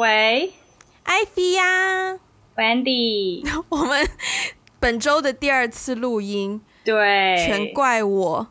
喂，艾菲呀，Wendy，我们本周的第二次录音，对，全怪我。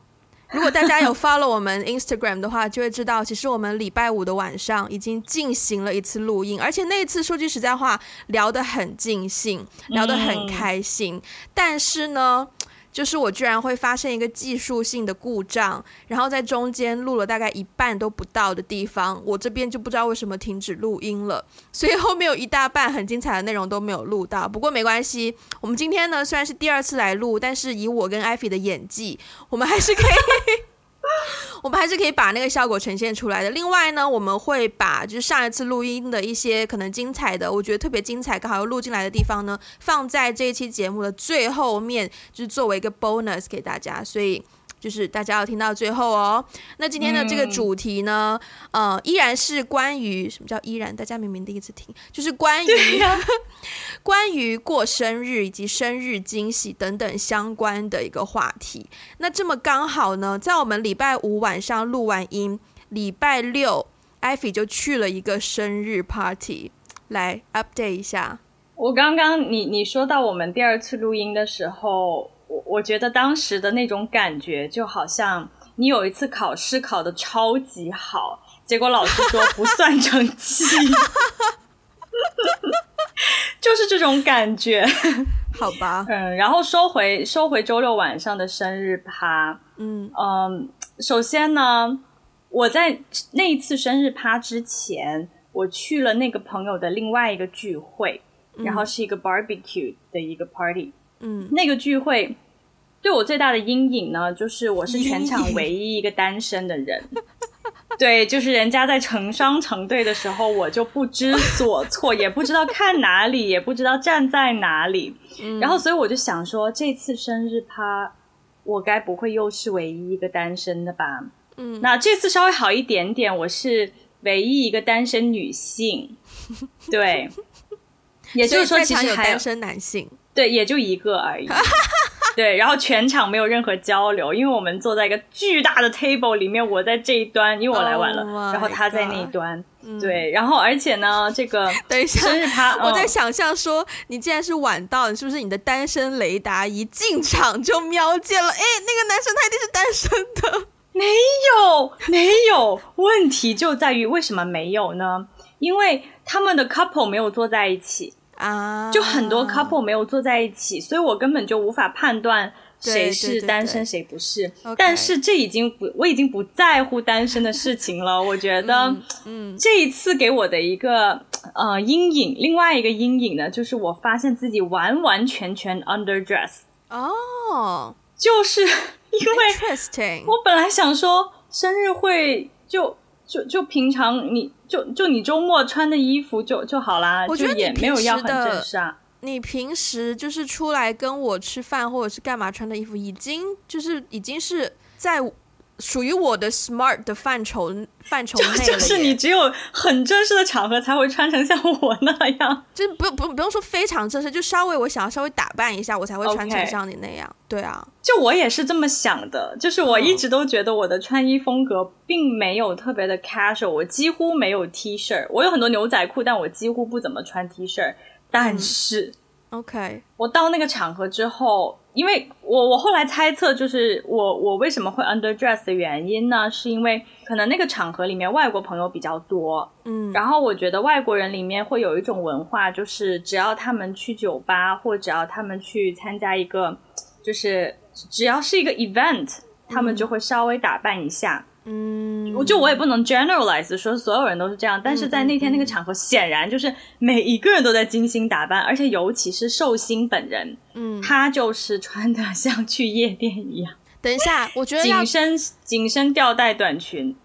如果大家有 follow 我们 Instagram 的话，就会知道，其实我们礼拜五的晚上已经进行了一次录音，而且那一次说句实在话，聊得很尽兴，聊得很开心。嗯、但是呢，就是我居然会发生一个技术性的故障，然后在中间录了大概一半都不到的地方，我这边就不知道为什么停止录音了，所以后面有一大半很精彩的内容都没有录到。不过没关系，我们今天呢虽然是第二次来录，但是以我跟艾菲的演技，我们还是可以。我们还是可以把那个效果呈现出来的。另外呢，我们会把就是上一次录音的一些可能精彩的，我觉得特别精彩，刚好又录进来的地方呢，放在这一期节目的最后面，就是作为一个 bonus 给大家。所以。就是大家要听到最后哦。那今天的这个主题呢，嗯、呃，依然是关于什么叫依然？大家明明第一次听，就是关于、啊、关于过生日以及生日惊喜等等相关的一个话题。那这么刚好呢，在我们礼拜五晚上录完音，礼拜六艾菲就去了一个生日 party，来 update 一下。我刚刚你你说到我们第二次录音的时候。我我觉得当时的那种感觉，就好像你有一次考试考的超级好，结果老师说不算成绩，就是这种感觉，好吧？嗯，然后收回收回周六晚上的生日趴，嗯嗯，首先呢，我在那一次生日趴之前，我去了那个朋友的另外一个聚会，嗯、然后是一个 barbecue 的一个 party。嗯，那个聚会对我最大的阴影呢，就是我是全场 唯一一个单身的人。对，就是人家在成双成对的时候，我就不知所措，也不知道看哪里，也不知道站在哪里。嗯，然后，所以我就想说，这次生日趴，我该不会又是唯一一个单身的吧？嗯，那这次稍微好一点点，我是唯一一个单身女性。对，也就是说，其实有单身男性。对，也就一个而已。对，然后全场没有任何交流，因为我们坐在一个巨大的 table 里面，我在这一端，因为我来晚了，oh、然后他在那一端。对，然后而且呢，这个 等一下，生日趴，我在想象说，你既然是晚到，你是不是你的单身雷达一进场就瞄见了？哎，那个男生他一定是单身的。没有，没有。问题就在于为什么没有呢？因为他们的 couple 没有坐在一起。啊，就很多 couple 没有坐在一起，所以我根本就无法判断谁是单身谁不是。但是这已经不，我已经不在乎单身的事情了。我觉得，嗯，嗯，这一次给我的一个呃阴影，另外一个阴影呢，就是我发现自己完完全全 underdress。哦，就是 因为我本来想说生日会就。就就平常你就就你周末穿的衣服就就好啦，我觉得也没有要很正式啊。你平时就是出来跟我吃饭或者是干嘛穿的衣服，已经就是已经是在。属于我的 smart 的范畴范畴内了，就是你只有很正式的场合才会穿成像我那样，就是不用不用不用说非常正式，就稍微我想要稍微打扮一下，我才会穿成像你那样。Okay. 对啊，就我也是这么想的，就是我一直都觉得我的穿衣风格并没有特别的 casual，我几乎没有 T 恤，我有很多牛仔裤，但我几乎不怎么穿 T 恤。但是、嗯、OK，我到那个场合之后。因为我我后来猜测，就是我我为什么会 underdress 的原因呢？是因为可能那个场合里面外国朋友比较多，嗯，然后我觉得外国人里面会有一种文化，就是只要他们去酒吧，或只要他们去参加一个，就是只要是一个 event，他们就会稍微打扮一下。嗯，我就我也不能 generalize 说所有人都是这样，但是在那天那个场合，显然就是每一个人都在精心打扮，而且尤其是寿星本人，嗯，他就是穿的 像去夜店一样。等一下，我觉得紧身紧身吊带短裙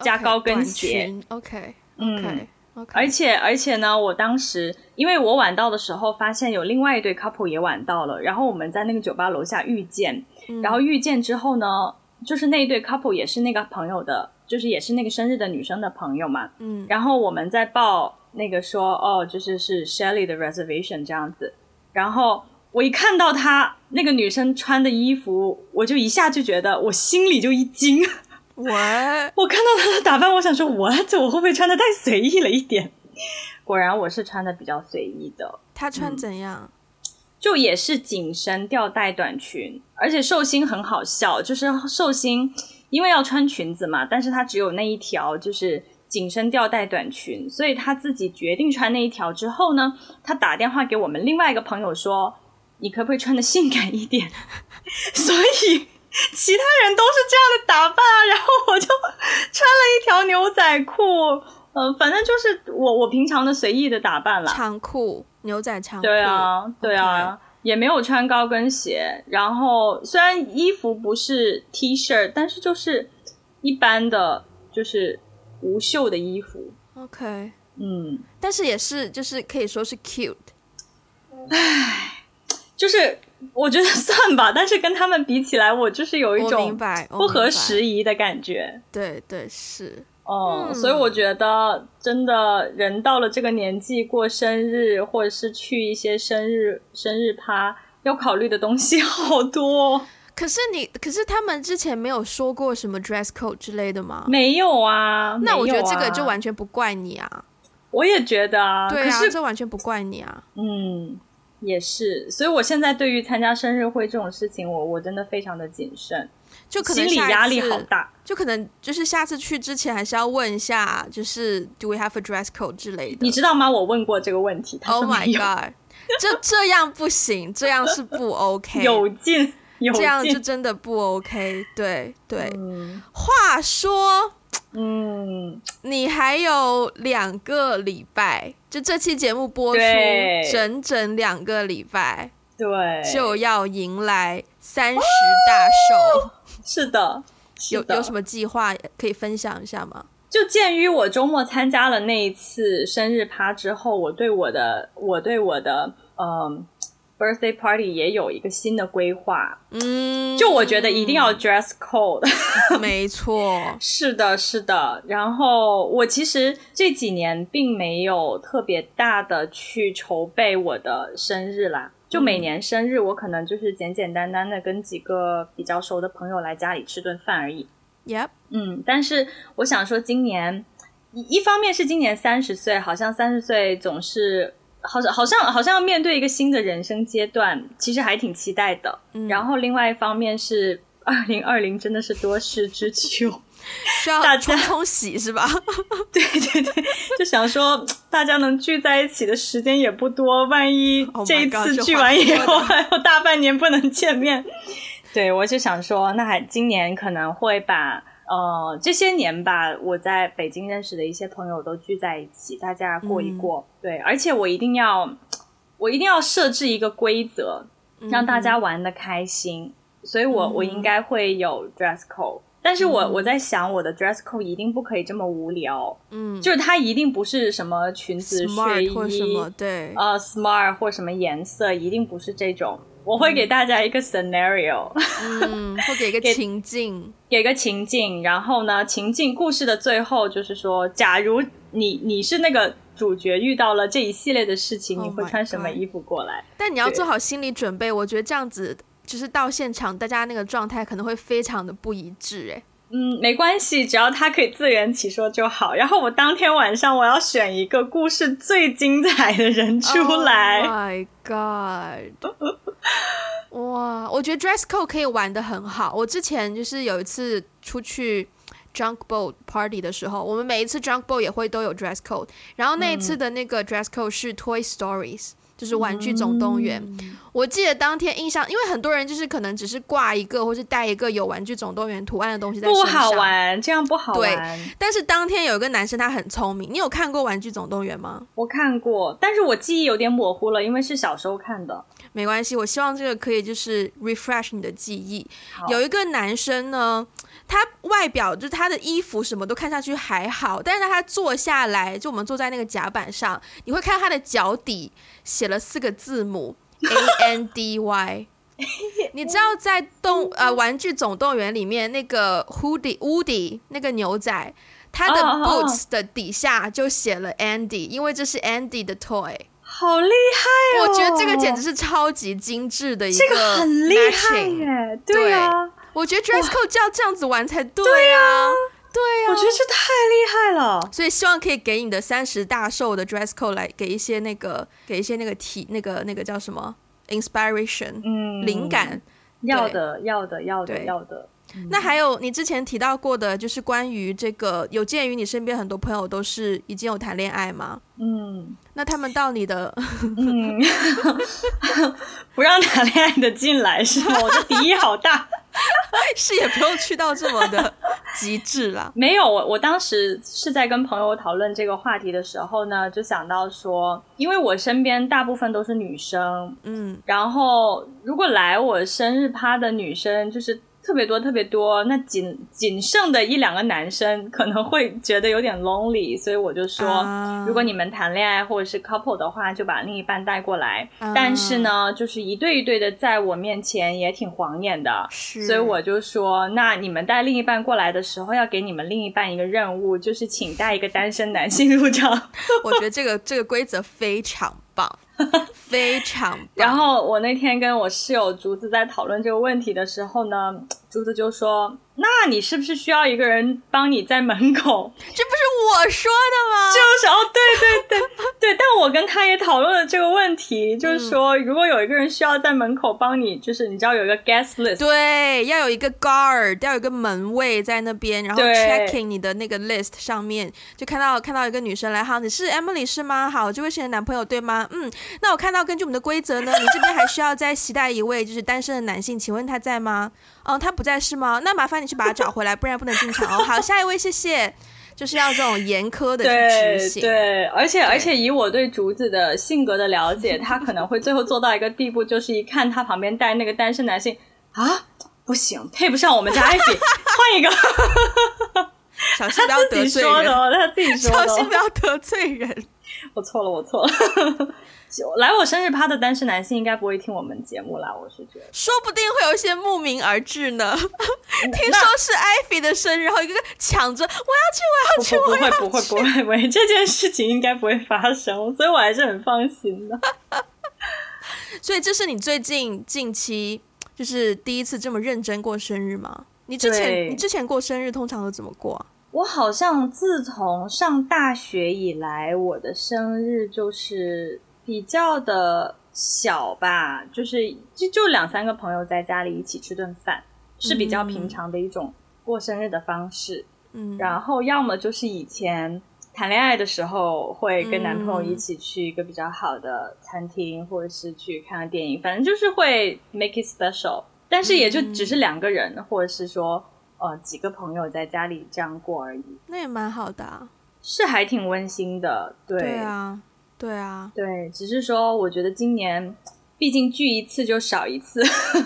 加高跟鞋，OK，嗯，OK，而且而且呢，我当时因为我晚到的时候，发现有另外一对 couple 也晚到了，然后我们在那个酒吧楼下遇见，然后遇见之后呢。就是那一对 couple 也是那个朋友的，就是也是那个生日的女生的朋友嘛。嗯，然后我们在报那个说哦，就是是 Shelly 的 reservation 这样子。然后我一看到她那个女生穿的衣服，我就一下就觉得我心里就一惊。我 我看到她的打扮，我想说，我这我会不会穿的太随意了一点？果然我是穿的比较随意的。她穿怎样？嗯就也是紧身吊带短裙，而且寿星很好笑，就是寿星因为要穿裙子嘛，但是他只有那一条就是紧身吊带短裙，所以他自己决定穿那一条之后呢，他打电话给我们另外一个朋友说：“你可不可以穿的性感一点？” 所以其他人都是这样的打扮啊，然后我就穿了一条牛仔裤，呃，反正就是我我平常的随意的打扮啦，长裤。牛仔长裤，对啊，对啊，Okay. 也没有穿高跟鞋。然后虽然衣服不是 T 恤，但是就是一般的，就是无袖的衣服。OK，嗯，但是也是，就是可以说是 cute。唉，就是我觉得 算吧，但是跟他们比起来，我就是有一种不合时宜的感觉。对对是。哦、嗯，所以我觉得，真的人到了这个年纪过生日，或者是去一些生日生日趴，要考虑的东西好多。可是你，可是他们之前没有说过什么 dress code 之类的吗？没有啊。那我觉得这个就完全不怪你啊。我也觉得啊。对啊，这完全不怪你啊。嗯，也是。所以我现在对于参加生日会这种事情，我我真的非常的谨慎。就可能心理压力好大，就可能就是下次去之前还是要问一下，就是 Do we have a dress code 之类的。你知道吗？我问过这个问题，他说。Oh my god，这这样不行，这样是不 OK。有劲，有，这样就真的不 OK。对对、嗯。话说，嗯，你还有两个礼拜，就这期节目播出整整两个礼拜，对，就要迎来三十大寿。哦是的，有有什么计划可以分享一下吗？就鉴于我周末参加了那一次生日趴之后，我对我的我对我的嗯 birthday party 也有一个新的规划。嗯，就我觉得一定要 dress code。没错，是的，是的。然后我其实这几年并没有特别大的去筹备我的生日啦。就每年生日，我可能就是简简单单的跟几个比较熟的朋友来家里吃顿饭而已。Yep，嗯，但是我想说，今年一一方面是今年三十岁，好像三十岁总是好像好像好像要面对一个新的人生阶段，其实还挺期待的。嗯，然后另外一方面是二零二零真的是多事之秋。需要冲冲喜是吧？对对对，就想说大家能聚在一起的时间也不多，万一这一次聚完以后还有大半年不能见面，对，我就想说，那还今年可能会把呃这些年吧，我在北京认识的一些朋友都聚在一起，大家过一过。嗯、对，而且我一定要我一定要设置一个规则，让大家玩的开心，嗯、所以我、嗯、我应该会有 dress code。但是我、嗯、我在想，我的 dress code 一定不可以这么无聊，嗯，就是它一定不是什么裙子、睡衣或什么，对，呃，smart 或什么颜色，一定不是这种。我会给大家一个 scenario，嗯，会给一个情境。给，给个情境，然后呢，情境故事的最后就是说，假如你你是那个主角，遇到了这一系列的事情，你会穿什么衣服过来？Oh、但你要做好心理准备，我觉得这样子。就是到现场，大家那个状态可能会非常的不一致，哎，嗯，没关系，只要他可以自圆其说就好。然后我当天晚上我要选一个故事最精彩的人出来。Oh my god！哇，我觉得 dress code 可以玩的很好。我之前就是有一次出去 drunk boat party 的时候，我们每一次 drunk boat 也会都有 dress code。然后那一次的那个 dress code 是 Toy Stories。就是玩具总动员，嗯，我记得当天印象，因为很多人就是可能只是挂一个或是带一个有玩具总动员图案的东西在身上，不好玩，这样不好玩。对，但是当天有一个男生他很聪明，你有看过玩具总动员吗？我看过，但是我记忆有点模糊了，因为是小时候看的。没关系，我希望这个可以就是 refresh 你的记忆。有一个男生呢。他外表就是他的衣服什么都看上去还好，但是他坐下来，就我们坐在那个甲板上，你会看到他的脚底写了四个字母 A N D Y。你知道在动呃玩具总动员里面那个 Woody Woody 那个牛仔，他的 boots 的底下就写了 Andy，因为这是 Andy 的 toy。好厉害哦！我觉得这个简直是超级精致的一个这个很厉害耶，对啊。我觉得 dress code 就要这样子玩才对啊，对对呀、啊，我觉得这太厉害了。所以希望可以给你的三十大寿的 dress code 来给一些那个，给一些那个体，那个那个叫什么 inspiration，嗯，灵感。要的，要的，要的，要的。那还有你之前提到过的，就是关于这个，有鉴于你身边很多朋友都是已经有谈恋爱吗？嗯，那他们到你的，嗯，不让谈恋爱的进来是吗？我的敌意好大，是也不用去到这么的极致啦。没有，我我当时是在跟朋友讨论这个话题的时候呢，就想到说，因为我身边大部分都是女生，嗯，然后如果来我生日趴的女生就是。特别多，特别多。那仅仅剩的一两个男生可能会觉得有点 lonely，所以我就说，uh, 如果你们谈恋爱或者是 couple 的话，就把另一半带过来。Uh, 但是呢，就是一对一对的在我面前也挺晃眼的，是。所以我就说，那你们带另一半过来的时候，要给你们另一半一个任务，就是请带一个单身男性入场。我觉得这个这个规则非常棒。非常。然后我那天跟我室友竹子在讨论这个问题的时候呢，竹子就说：“那你是不是需要一个人帮你在门口？” 这不是我说的吗？就是哦，对对对对。但我跟他也讨论了这个问题，就是说，如果有一个人需要在门口帮你，就是你知道有一个 guest list，对，要有一个 guard，要有一个门卫在那边，然后 checking 你的那个 list 上面，就看到看到一个女生来，好，你是 Emily 是吗？好，这位是你的男朋友对吗？嗯。那我看到根据我们的规则呢，你这边还需要再携带一位就是单身的男性，请问他在吗？哦，他不在是吗？那麻烦你去把他找回来，不然不能进场哦。好，下一位，谢谢。就是要这种严苛的去执行，对，对，而且而且以我对竹子的性格的了解，他可能会最后做到一个地步，就是一看他旁边带那个单身男性啊，不行，配不上我们家艾比，换一个。小心不要得罪人，他自己说的，小心不要得罪人。我错了，我错了。来我生日趴的单身男性应该不会听我们节目啦，我是觉得，说不定会有一些慕名而至呢。听说是艾菲的生日，然后一个个抢着我要去，我要去，不，会，不会，不会，不会，这件事情应该不会发生，所以我还是很放心的。所以这是你最近近期就是第一次这么认真过生日吗？你之前你之前过生日通常都怎么过啊？我好像自从上大学以来，我的生日就是比较的小吧，就是就就两三个朋友在家里一起吃顿饭，是比较平常的一种过生日的方式。嗯，然后要么就是以前谈恋爱的时候，会跟男朋友一起去一个比较好的餐厅，或者是去看个电影，反正就是会 make it special，但是也就只是两个人，或者是说。呃，几个朋友在家里这样过而已，那也蛮好的啊，是还挺温馨的。对，对啊，对啊，对，只是说我觉得今年毕竟聚一次就少一次，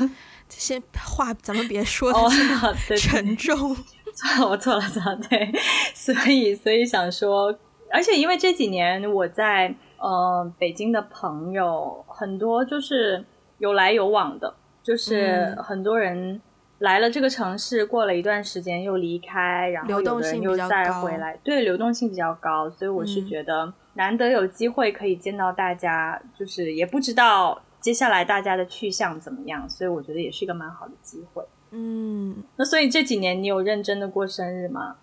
这些话咱们别说的这么沉重。错，我错了，错了，对，所以所以想说，而且因为这几年我在呃北京的朋友很多，就是有来有往的，就是很多人。来了这个城市，过了一段时间又离开，然后有的人又再回来，对，流动性比较高，所以我是觉得难得有机会可以见到大家，嗯、就是也不知道接下来大家的去向怎么样，所以我觉得也是一个蛮好的机会。嗯，那所以这几年你有认真的过生日吗？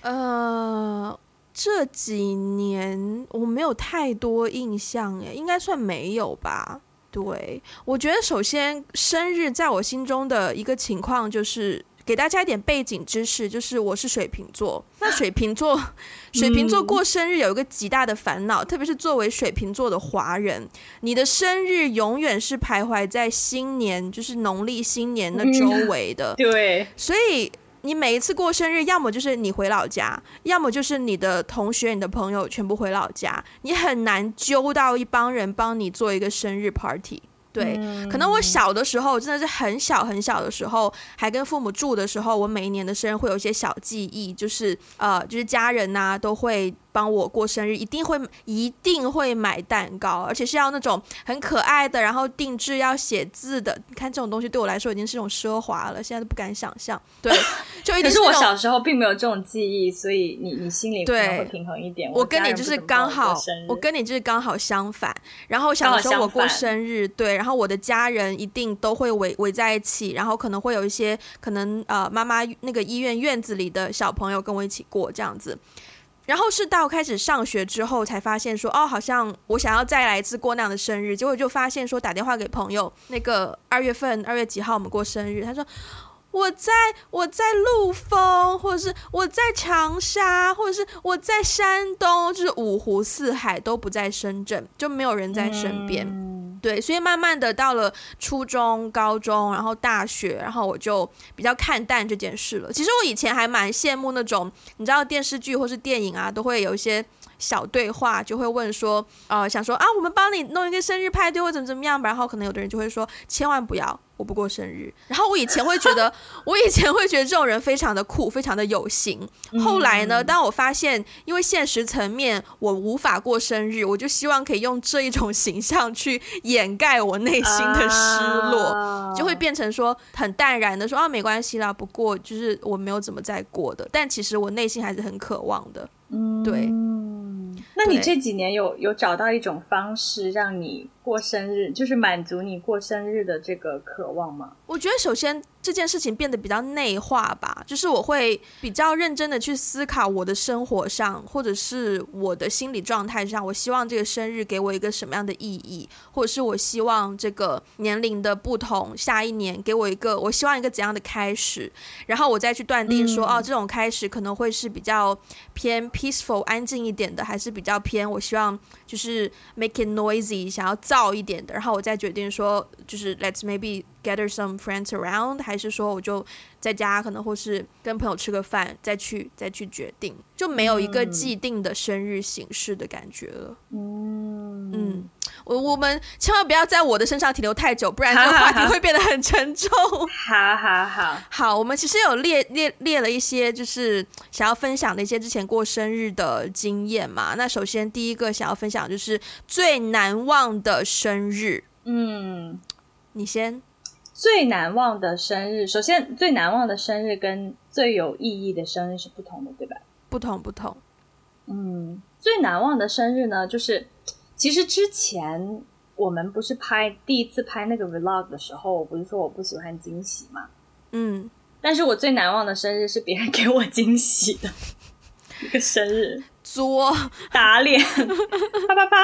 呃，这几年我没有太多印象，诶，应该算没有吧。对，我觉得首先生日在我心中的一个情况就是给大家一点背景知识，就是我是水瓶座。那水瓶座，水瓶座过生日有一个极大的烦恼，嗯、特别是作为水瓶座的华人，你的生日永远是徘徊在新年，就是农历新年的周围的。嗯、对，所以。你每一次过生日，要么就是你回老家，要么就是你的同学、你的朋友全部回老家，你很难揪到一帮人帮你做一个生日 party。对，嗯、可能我小的时候真的是很小很小的时候，还跟父母住的时候，我每一年的生日会有一些小记忆，就是呃，就是家人呐、啊、都会。帮我过生日，一定会一定会买蛋糕，而且是要那种很可爱的，然后定制要写字的。你看这种东西对我来说已经是一种奢华了，现在都不敢想象。对，就一定是。可是我小时候并没有这种记忆，所以你你心里可能会平衡一点。我跟你就是刚好，我跟你就是刚好相反。然后小时候我过生日，对，然后我的家人一定都会围围在一起，然后可能会有一些可能呃妈妈那个医院院子里的小朋友跟我一起过这样子。然后是到开始上学之后，才发现说，哦，好像我想要再来一次过那样的生日。结果就发现说，打电话给朋友，那个二月份二月几号我们过生日，他说我在我在陆丰，或者是我在长沙，或者是我在山东，就是五湖四海都不在深圳，就没有人在身边。嗯对，所以慢慢的到了初中、高中，然后大学，然后我就比较看淡这件事了。其实我以前还蛮羡慕那种，你知道电视剧或是电影啊，都会有一些小对话，就会问说，呃，想说啊，我们帮你弄一个生日派对或怎么怎么样吧。然后可能有的人就会说，千万不要。我不过生日，然后我以前会觉得，我以前会觉得这种人非常的酷，非常的有型。后来呢，当我发现，因为现实层面我无法过生日，我就希望可以用这一种形象去掩盖我内心的失落，就会变成说很淡然的说啊，没关系啦，不过就是我没有怎么再过的，但其实我内心还是很渴望的。嗯，对。那你这几年有有找到一种方式让你过生日，就是满足你过生日的这个渴望吗？我觉得首先。这件事情变得比较内化吧，就是我会比较认真的去思考我的生活上，或者是我的心理状态上，我希望这个生日给我一个什么样的意义，或者是我希望这个年龄的不同，下一年给我一个，我希望一个怎样的开始，然后我再去断定说，哦，这种开始可能会是比较偏 peaceful 安静一点的，还是比较偏我希望就是 make it noisy 想要躁一点的，然后我再决定说，就是 let's maybe gather some friends around，还是说我就在家，可能或是跟朋友吃个饭，再去再去决定，就没有一个既定的生日形式的感觉了。嗯。嗯，我我们千万不要在我的身上停留太久，不然这个话题会变得很沉重。好好好，好，我们其实有列列列了一些，就是想要分享的一些之前过生日的经验嘛。那首先第一个想要分享就是最难忘的生日。嗯，你先。最难忘的生日，首先最难忘的生日跟最有意义的生日是不同的，对吧？不同，不同。嗯，最难忘的生日呢，就是其实之前我们不是拍第一次拍那个 vlog 的时候，我不是说我不喜欢惊喜嘛？嗯，但是我最难忘的生日是别人给我惊喜的一个生日，作打脸，啪啪啪。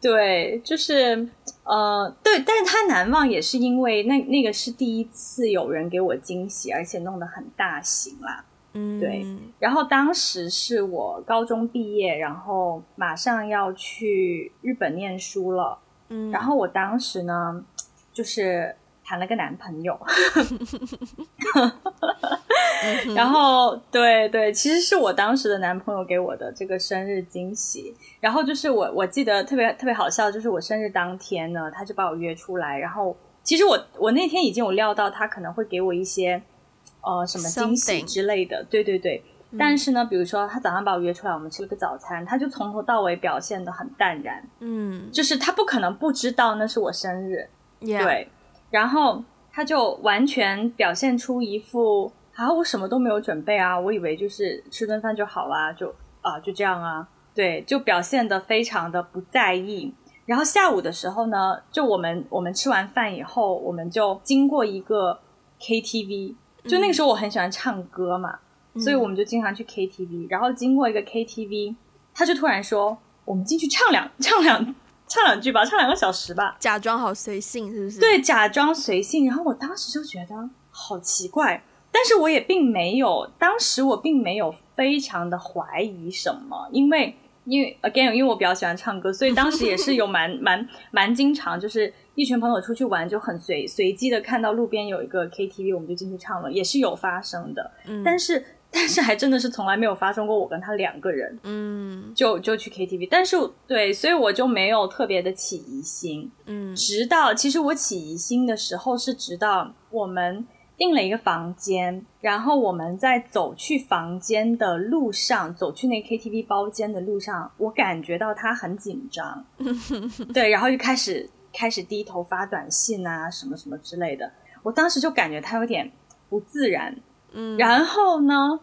对，就是呃，对，但是他难忘也是因为那那个是第一次有人给我惊喜，而且弄得很大型啦。嗯，对。然后当时是我高中毕业，然后马上要去日本念书了。嗯，然后我当时呢，就是。谈了个男朋友，然后对对，其实是我当时的男朋友给我的这个生日惊喜。然后就是我我记得特别特别好笑，就是我生日当天呢，他就把我约出来。然后其实我我那天已经有料到他可能会给我一些呃什么惊喜之类的，对对对。但是呢，比如说他早上把我约出来，我们吃了个早餐，他就从头到尾表现得很淡然，嗯，就是他不可能不知道那是我生日.对。然后他就完全表现出一副啊，我什么都没有准备啊，我以为就是吃顿饭就好啦，就啊就这样啊，对，就表现得非常的不在意。然后下午的时候呢，就我们我们吃完饭以后，我们就经过一个 KTV，就那个时候我很喜欢唱歌嘛，嗯、所以我们就经常去 KTV。然后经过一个 KTV，他就突然说：“我们进去唱两唱两。”唱两句吧，唱两个小时吧，假装好随性，是不是？对，假装随性。然后我当时就觉得好奇怪，但是我也并没有，当时我并没有非常的怀疑什么，因为因为 again，因为我比较喜欢唱歌，所以当时也是有蛮 蛮蛮经常，就是一群朋友出去玩，就很随随机的看到路边有一个 KTV，我们就进去唱了，也是有发生的，嗯，但是。但是还真的是从来没有发生过，我跟他两个人，嗯，就就去 KTV，但是对，所以我就没有特别的起疑心，嗯，直到其实我起疑心的时候是直到我们订了一个房间，然后我们在走去房间的路上，走去那 KTV 包间的路上，我感觉到他很紧张，对，然后就开始开始低头发短信啊，什么什么之类的。我当时就感觉他有点不自然，嗯，然后呢？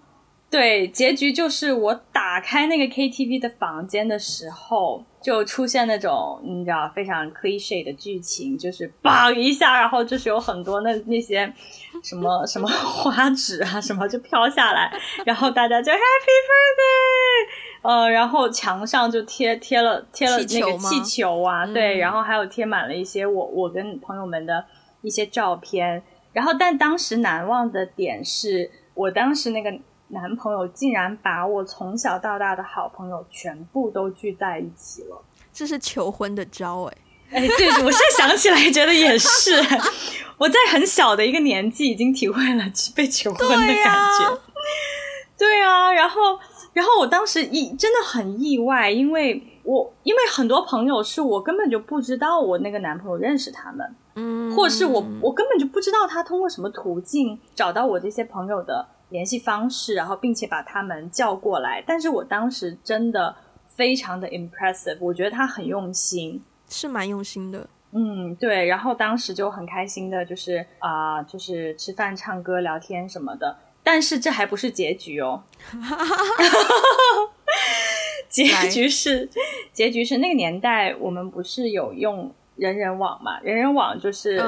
对，结局就是我打开那个 KTV 的房间的时候，就出现那种你知道非常 cliche 的剧情，就是绑一下，然后就是有很多那那些什么什么花纸啊什么就飘下来，然后大家就 Happy Birthday，呃，然后墙上就贴贴了贴了那个气球啊，对，然后还有贴满了一些我我跟朋友们的一些照片，然后但当时难忘的点是我当时那个。男朋友竟然把我从小到大的好朋友全部都聚在一起了，这是求婚的招哎哎，对，我现在想起来觉得也是，我在很小的一个年纪已经体会了被求婚的感觉，对啊，对啊，然后然后我当时意真的很意外，因为我因为很多朋友是我根本就不知道我那个男朋友认识他们，嗯，或者是我我根本就不知道他通过什么途径找到我这些朋友的。联系方式，然后并且把他们叫过来，但是我当时真的非常的 impressive，我觉得他很用心，是蛮用心的，嗯，对，然后当时就很开心的，就是啊、呃，就是吃饭、唱歌、聊天什么的，但是这还不是结局哦，结局是结局是那个年代我们不是有用人人网嘛？人人网就是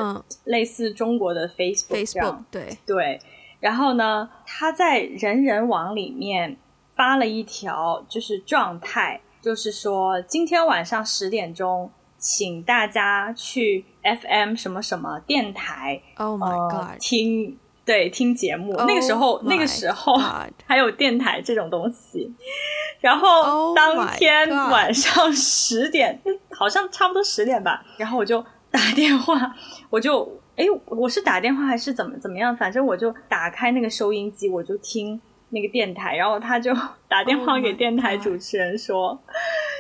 类似中国的 Facebook，Facebook，这样，嗯，对。对。然后呢，他在人人网里面发了一条，就是状态，就是说今天晚上十点钟，请大家去 FM 什么什么电台，Oh my God，呃、听对听节目。Oh、那个时候，那个时候 还有电台这种东西。然后当天晚上十点，oh、好像差不多十点吧。然后我就打电话，我就。哎，我是打电话还是怎么怎么样？反正我就打开那个收音机，我就听那个电台，然后他就 打电话给电台主持人说。Oh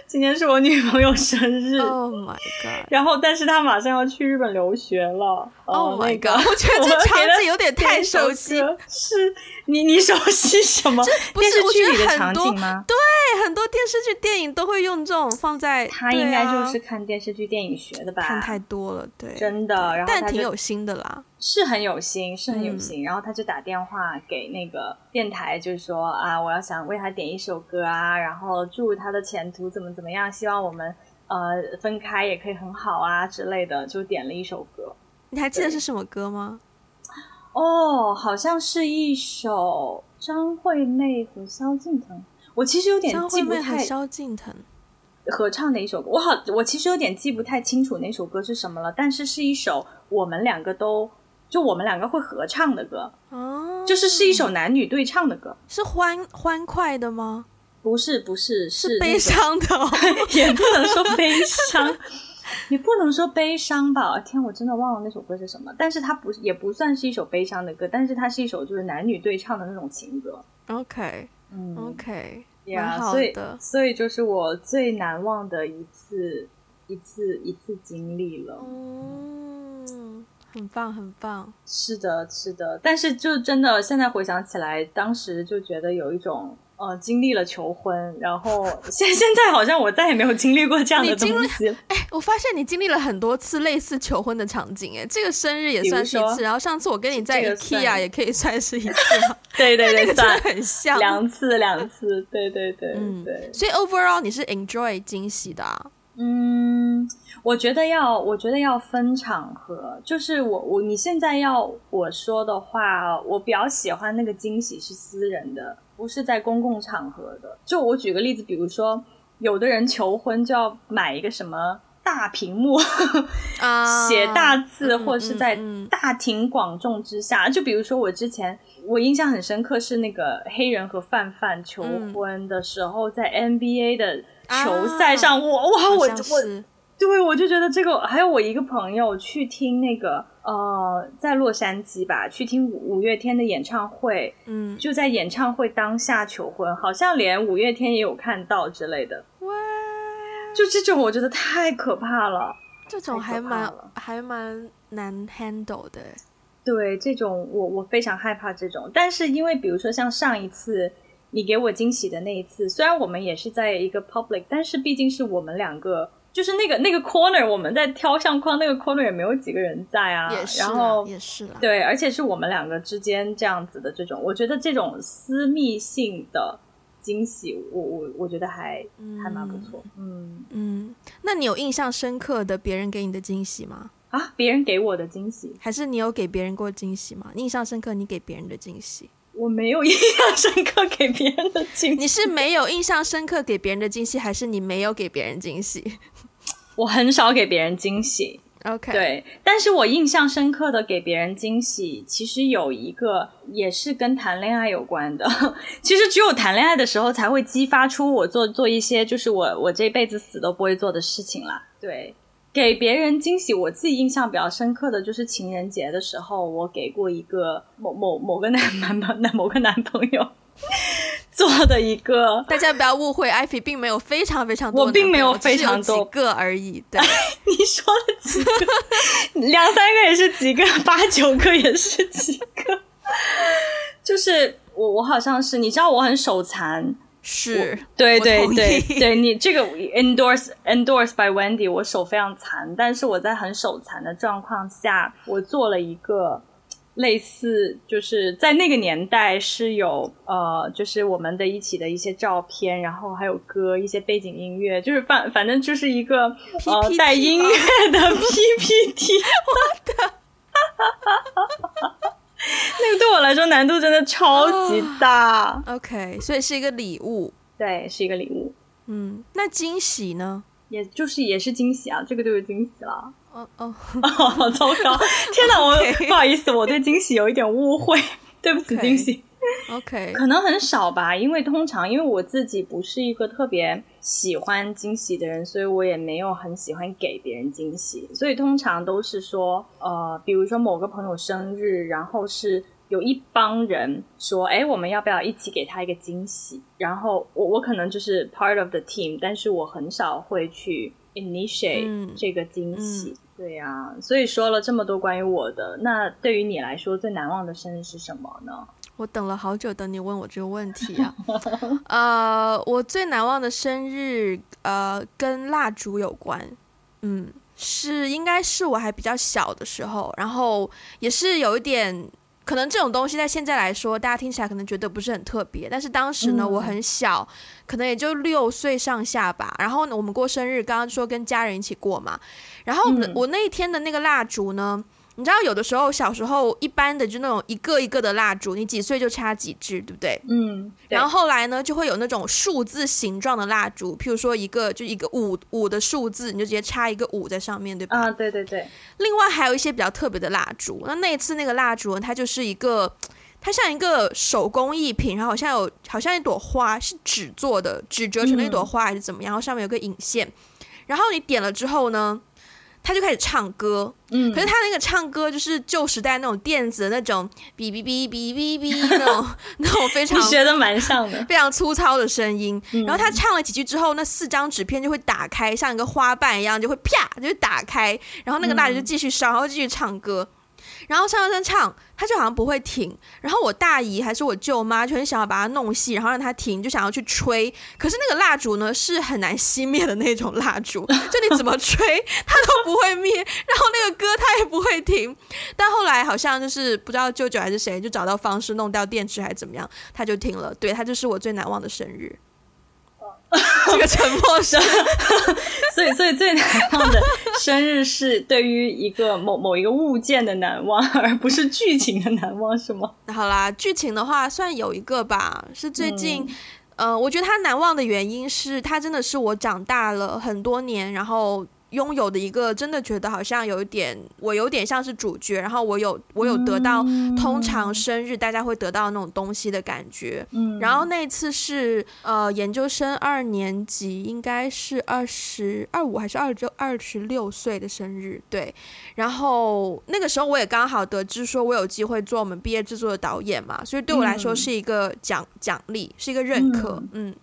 今天是我女朋友生日，Oh my god！然后，但是他马上要去日本留学了，Oh my god！我觉得 这场景有点太熟悉，是你你熟悉什么？不是电视剧里的场景吗？对，很多电视剧、电影都会用这种放在。他应该就是看电视剧、电影学的吧？看太多了，对，真的。然后但挺有心的啦，是很有心，是很有心。然后他就打电话给那个电台，就是说啊，我要想为他点一首歌啊，然后祝他的前途怎么。怎么样？希望我们呃分开也可以很好啊之类的，就点了一首歌。你还记得是什么歌吗？哦，好像是一首张惠妹和萧敬腾。我其实有点记不太。萧敬腾合唱的一首歌，我好，我其实有点记不太清楚那首歌是什么了。但是是一首我们两个都就我们两个会合唱的歌哦，就是是一首男女对唱的歌，是欢欢快的吗？不是不是是，悲伤的，哦，也不能说悲伤，也不能说悲伤吧。天，我真的忘了那首歌是什么。但是它不也不算是一首悲伤的歌，但是它是一首就是男女对唱的那种情歌。OK，嗯，OK，呀，所以所以就是我最难忘的一次一次一次经历了。嗯，很棒很棒。是的，是的。但是就真的现在回想起来，当时就觉得有一种。呃，经历了求婚，然后现现在好像我再也没有经历过这样的东西。哎，我发现你经历了很多次类似求婚的场景，哎，这个生日也算是一次，然后上次我跟你在 IKEA 也可以算是一次。对对对，算很像。两次两次，对对对，嗯对。所以 overall 你是 enjoy 惊喜的啊？嗯，我觉得要，我觉得要分场合。就是我我你现在要我说的话，我比较喜欢那个惊喜是私人的。不是在公共场合的。就我举个例子，比如说，有的人求婚就要买一个什么大屏幕，啊，写大字，或者是在大庭广众之下。就比如说我之前，我印象很深刻是那个黑人和范范求婚的时候，在 NBA 的球赛上，我哇，我我。对，我就觉得这个，还有我一个朋友去听那个，呃，在洛杉矶吧，去听五五月天的演唱会，嗯，就在演唱会当下求婚，好像连五月天也有看到之类的，哇，就这种我觉得太可怕了，这种还蛮还蛮难 handle 的。对，这种我我非常害怕这种。但是因为比如说像上一次你给我惊喜的那一次，虽然我们也是在一个 public，但是毕竟是我们两个。就是那个那个 corner，我们在挑相框，那个 corner 也没有几个人在啊。也是，然后也是了。对，而且是我们两个之间这样子的这种，我觉得这种私密性的惊喜，我我我觉得还、嗯、还蛮不错。嗯嗯，那你有印象深刻的别人给你的惊喜吗？啊，别人给我的惊喜，还是你有给别人过惊喜吗？印象深刻，你给别人的惊喜？我没有印象深刻给别人的惊喜。你是没有印象深刻给别人的惊喜，还是你没有给别人惊喜？我很少给别人惊喜对，但是我印象深刻的给别人惊喜，其实有一个也是跟谈恋爱有关的。其实只有谈恋爱的时候才会激发出我做做一些就是我我这辈子死都不会做的事情啦。对，给别人惊喜，我自己印象比较深刻的就是情人节的时候，我给过一个某某某个男 男男某个男朋友。做的一个，大家不要误会，艾菲并没有非常非常多，我并没有非常多，几个而已。对，你说了几个？两三个也是几个，八九个也是几个。就是我，我好像是，你知道我很手残，是对对对对，你这个 endorse endorse by Wendy，我手非常残，但是我在很手残的状况下，我做了一个。类似就是在那个年代是有呃，就是我们的一起的一些照片，然后还有歌，一些背景音乐，就是反反正就是一个 PPT 呃带音乐的 PPT。我的，那个对我来说难度真的超级大。Oh, OK，所以是一个礼物，对，是一个礼物。嗯，那惊喜呢？也就是也是惊喜啊，这个就是惊喜了。哦 糟糕！天哪，我 不好意思，我对惊喜有一点误会，对不起，惊喜。OK，可能很少吧，因为通常因为我自己不是一个特别喜欢惊喜的人，所以我也没有很喜欢给别人惊喜，所以通常都是说，呃，比如说某个朋友生日，然后是有一帮人说，哎，我们要不要一起给他一个惊喜？然后我我可能就是 part of the team，但是我很少会去 initiate 这个惊喜。对呀、啊，所以说了这么多关于我的，那对于你来说最难忘的生日是什么呢？我等了好久等你问我这个问题啊。呃，我最难忘的生日，呃，跟蜡烛有关。嗯，是应该是我还比较小的时候，然后也是有一点。可能这种东西在现在来说，大家听起来可能觉得不是很特别，但是当时呢，我很小，可能也就六岁上下吧。然后呢，我们过生日，刚刚说跟家人一起过嘛。然后我那一天的那个蜡烛呢，你知道，有的时候小时候一般的就那种一个一个的蜡烛，你几岁就插几支，对不对？嗯。然后后来呢，就会有那种数字形状的蜡烛，譬如说一个就一个五五的数字，你就直接插一个五在上面，对吧？啊，对对对。另外还有一些比较特别的蜡烛，那那一次那个蜡烛呢，它就是一个，它像一个手工艺品，然后好像有好像一朵花是纸做的，纸折成了一朵花还是怎么样，然后上面有个引线，然后你点了之后呢，他就开始唱歌，嗯，可是他那个唱歌就是旧时代那种电子的那种哔哔哔哔哔哔那种那种非常 你学的蛮像的，非常粗糙的声音。然后他唱了几句之后，那四张纸片就会打开，像一个花瓣一样，就会啪就会打开，然后那个蜡烛就继续烧，然后继续唱歌。然后唱唱唱，他就好像不会停。然后我大姨还是我舅妈就很想要把它弄熄，然后让它停，就想要去吹。可是那个蜡烛呢，是很难熄灭的那种蜡烛，就你怎么吹它都不会灭。然后那个歌它也不会停。但后来好像就是不知道舅舅还是谁，就找到方式弄掉电池还是怎么样，它就停了。对，它就是我最难忘的生日。这个沉默声，所以 所以最难忘的生日是对于一个某某一个物件的难忘，而不是剧情的难忘，是吗？好啦，剧情的话算有一个吧，是最近，嗯、呃，我觉得他难忘的原因是他真的是我长大了很多年，然后。拥有的一个真的觉得好像有一点，我有点像是主角，然后我有我有得到通常生日大家会得到那种东西的感觉。嗯，然后那次是呃研究生二年级，应该是二十二五还是二十二十六岁的生日，对。然后那个时候我也刚好得知说我有机会做我们毕业制作的导演嘛，所以对我来说是一个奖奖励，是一个认可。嗯，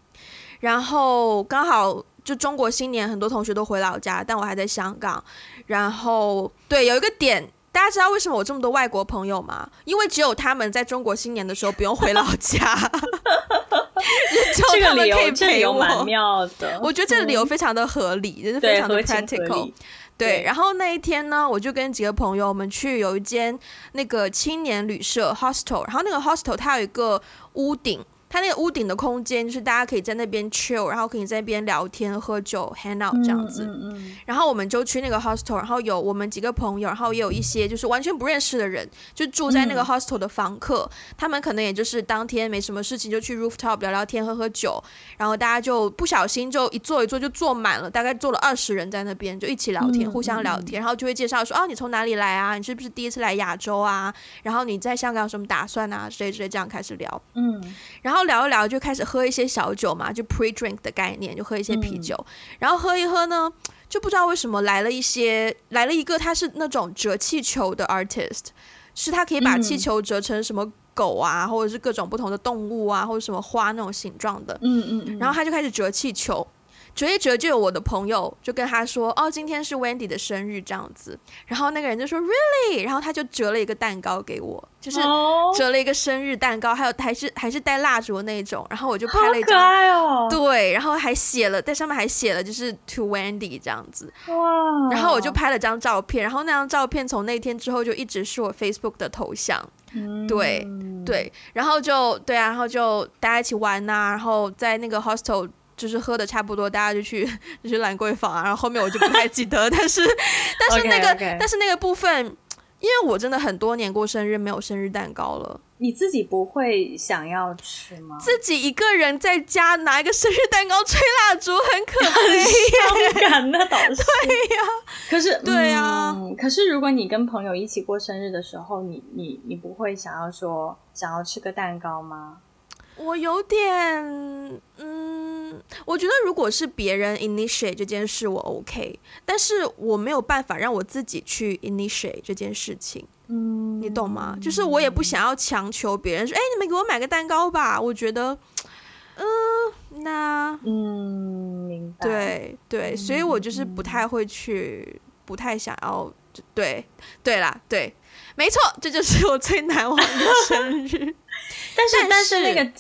然后刚好。就中国新年，很多同学都回老家，但我还在香港。然后，对，有一个点大家知道为什么我这么多外国朋友吗？因为只有他们在中国新年的时候不用回老家，这个理由蛮妙的。我觉得这个理由非常的合理，就、嗯、是非常的 practical。对，对，然后那一天呢，我就跟几个朋友我们去有一间那个青年旅社 hostel，然后那个 hostel 它有一个屋顶。它那个屋顶的空间，就是大家可以在那边 chill，然后可以在那边聊天、喝酒、hang out 这样子。嗯嗯嗯、然后我们就去那个 hostel，然后有我们几个朋友，然后也有一些就是完全不认识的人，就住在那个 hostel 的房客。嗯、他们可能也就是当天没什么事情，就去 rooftop 聊聊天、喝喝酒。然后大家就不小心就一坐一坐就坐满了，大概坐了二十人在那边，就一起聊天、嗯，互相聊天，然后就会介绍说：“哦，你从哪里来啊？你是不是第一次来亚洲啊？然后你在香港有什么打算啊？”之类之类这样开始聊。嗯，然后。聊一聊就开始喝一些小酒嘛，就 pre drink 的概念，就喝一些啤酒，嗯，然后喝一喝呢，就不知道为什么来了一些，来了一个他是那种折气球的 artist，是他可以把气球折成什么狗啊，或者是各种不同的动物啊，或者什么花那种形状的，嗯嗯，嗯，然后他就开始折气球。折一折，就有我的朋友就跟他说：“哦，今天是 Wendy 的生日，这样子。”然后那个人就说：“Really？” 然后他就折了一个蛋糕给我，就是折了一个生日蛋糕，还有还是还是带蜡烛的那种。然后我就拍了一张，哦，对，然后还写了在上面还写了就是 To Wendy 这样子。哇！然后我就拍了张照片，然后那张照片从那天之后就一直是我 Facebook 的头像。嗯，对对，然后就对啊，然后就大家一起玩呐，啊，然后在那个 hostel。就是喝的差不多，大家就去就去兰桂坊啊，然后后面我就不太记得，但是但是那个 okay, okay. 但是那个部分，因为我真的很多年过生日没有生日蛋糕了。你自己不会想要吃吗？自己一个人在家拿一个生日蛋糕吹蜡烛，很可 悲，伤感那倒 是。对呀，可是对呀、嗯，可是如果你跟朋友一起过生日的时候，你你你不会想要说想要吃个蛋糕吗？我有点，嗯，我觉得如果是别人 initiate 这件事，我 OK，但是我没有办法让我自己去 initiate 这件事情，嗯，你懂吗？就是我也不想要强求别人说，哎，你们给我买个蛋糕吧。我觉得，嗯、呃，那，嗯，明白，对对，所以我就是不太会去，不太想要，对对啦，对，没错，这就是我最难忘的生日。但是 但是那个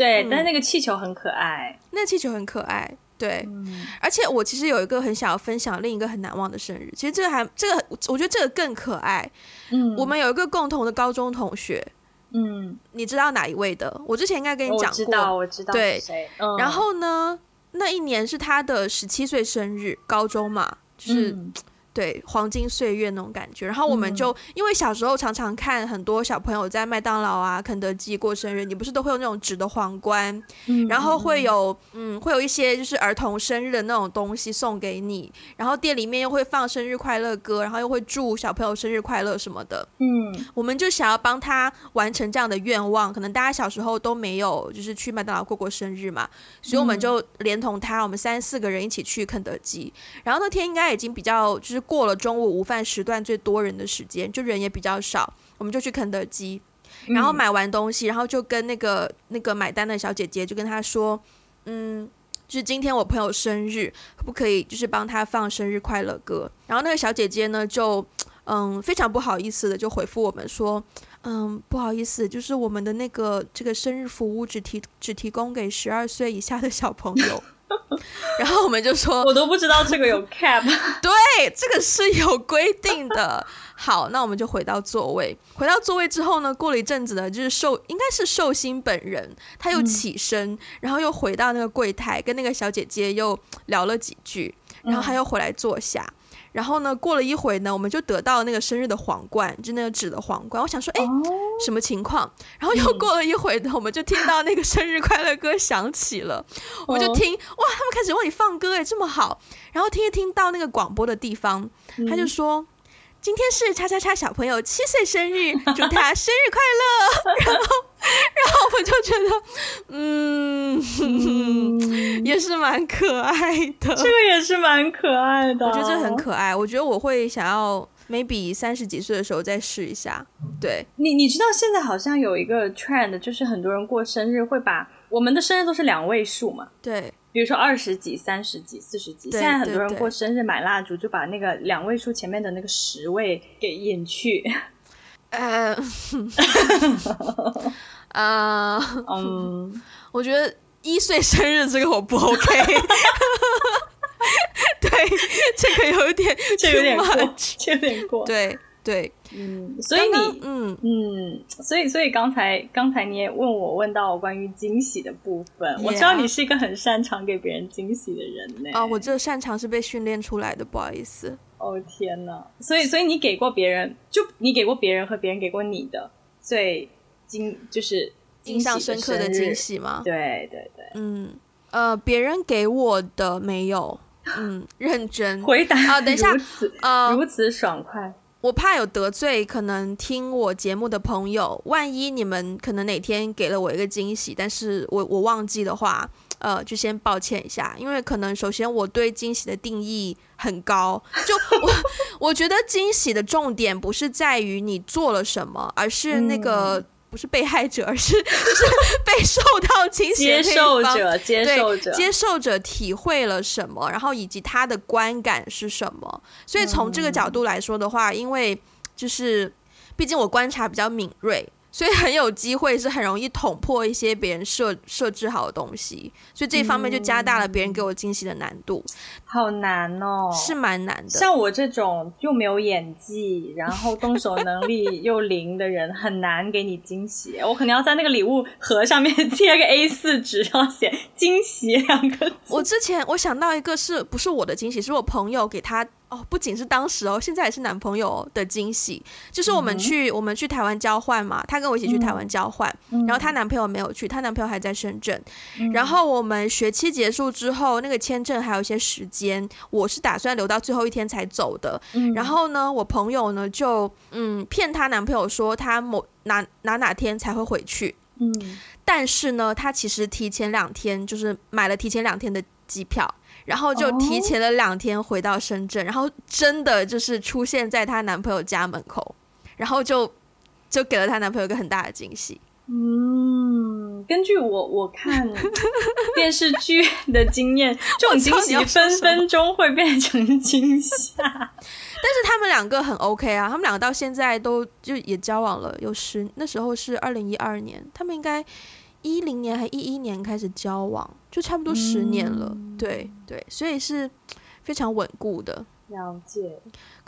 对，嗯、但是那个气球很可爱，那个气球很可爱，对、嗯。而且我其实有一个很想要分享另一个很难忘的生日，其实这个还这个我觉得这个更可爱。嗯，我们有一个共同的高中同学，嗯，你知道哪一位的？我之前应该跟你讲过，我知道，我知道，对。嗯、然后呢，那一年是他的十七岁生日，高中嘛，就是。嗯对，黄金岁月那种感觉，然后我们就、嗯、因为小时候常常看很多小朋友在麦当劳啊、肯德基过生日，你不是都会有那种纸的皇冠，嗯、然后会有嗯，会有一些就是儿童生日的那种东西送给你，然后店里面又会放生日快乐歌，然后又会祝小朋友生日快乐什么的。嗯，我们就想要帮他完成这样的愿望，可能大家小时候都没有就是去麦当劳过过生日嘛，所以我们就连同他，我们三四个人一起去肯德基，然后那天应该已经比较就是。过了中午午饭时段最多人的时间，就人也比较少，我们就去肯德基，然后买完东西，然后就跟那个那个买单的小姐姐就跟她说，嗯，就是今天我朋友生日，可不可以就是帮他放生日快乐歌？然后那个小姐姐呢就嗯非常不好意思的就回复我们说，嗯不好意思，就是我们的那个这个生日服务只提只提供给十二岁以下的小朋友。然后我们就说，我都不知道这个有 cap，对，这个是有规定的。好，那我们就回到座位。回到座位之后呢，过了一阵子呢，就是寿应该是寿星本人，他又起身，嗯，然后又回到那个柜台，跟那个小姐姐又聊了几句，然后他又回来坐下。嗯然后呢，过了一会呢，我们就得到那个生日的皇冠，就那个纸的皇冠。我想说，哎，什么情况？然后又过了一会呢，我们就听到那个生日快乐歌响起了。我们就听，哇，他们开始为你放歌，哎，这么好。然后听一听到那个广播的地方，他就说。今天是叉叉叉小朋友七岁生日，祝他生日快乐。然后，然后我就觉得，嗯，嗯也是蛮可爱的。这个也是蛮可爱的，我觉得这很可爱。我觉得我会想要，maybe 三十几岁的时候再试一下。对，你，你知道现在好像有一个 trend，就是很多人过生日会把我们的生日都是两位数嘛？对。比如说二十几、三十几、四十几，现在很多人过生日买蜡烛，就把那个两位数前面的那个十位给隐去。呃，呃，嗯，我觉得一岁生日这个我不 OK。对，这个有点，这有点过，这有点过。对对，嗯，所以你，嗯嗯，所以所以刚才刚才你也问我问到关于惊喜的部分，Yeah. 我知道你是一个很擅长给别人惊喜的人呢。啊，我这擅长是被训练出来的，不好意思。哦天哪，所以所以你给过别人，就你给过别人和别人给过你的最惊就是印象深刻的惊喜吗？对对对，嗯呃，别人给我的没有。嗯，认真 回答啊！等一下，呃，如此爽快，我怕有得罪可能听我节目的朋友。万一你们可能哪天给了我一个惊喜，但是我我忘记的话，呃，就先抱歉一下。因为可能首先我对惊喜的定义很高，就我 我觉得惊喜的重点不是在于你做了什么，而是那个。嗯不是被害者，而是 是被受到侵袭的接受者，接受者，接受者体会了什么，然后以及他的观感是什么。所以从这个角度来说的话，嗯、因为就是毕竟我观察比较敏锐。所以很有机会是很容易捅破一些别人设设置好的东西，所以这一方面就加大了别人给我惊喜的难度。嗯、好难哦，是蛮难的。像我这种又没有演技，然后动手能力又零的人，很难给你惊喜。我可能要在那个礼物盒上面 贴个 A 四纸上写“惊喜”两个字。我之前我想到一个是不是我的惊喜，是我朋友给他。哦，不仅是当时哦，现在也是男朋友的惊喜。就是我们去、嗯、我们去台湾交换嘛，她跟我一起去台湾交换，嗯、然后她男朋友没有去，她男朋友还在深圳。嗯、然后我们学期结束之后，那个签证还有一些时间，我是打算留到最后一天才走的。嗯、然后呢，我朋友呢就嗯骗她男朋友说她某哪哪哪天才会回去。嗯，但是呢，她其实提前两天就是买了提前两天的机票。然后就提前了两天回到深圳，oh? 然后真的就是出现在她男朋友家门口，然后就就给了她男朋友一个很大的惊喜。嗯，根据我我看 电视剧的经验，这种惊喜分分钟会变成惊吓。但是他们两个很 OK 啊，他们两个到现在都就也交往了有十，那时候是二零一二年，他们应该。一零年还一一年开始交往，就差不多十年了。嗯、对对，所以是非常稳固的。了解。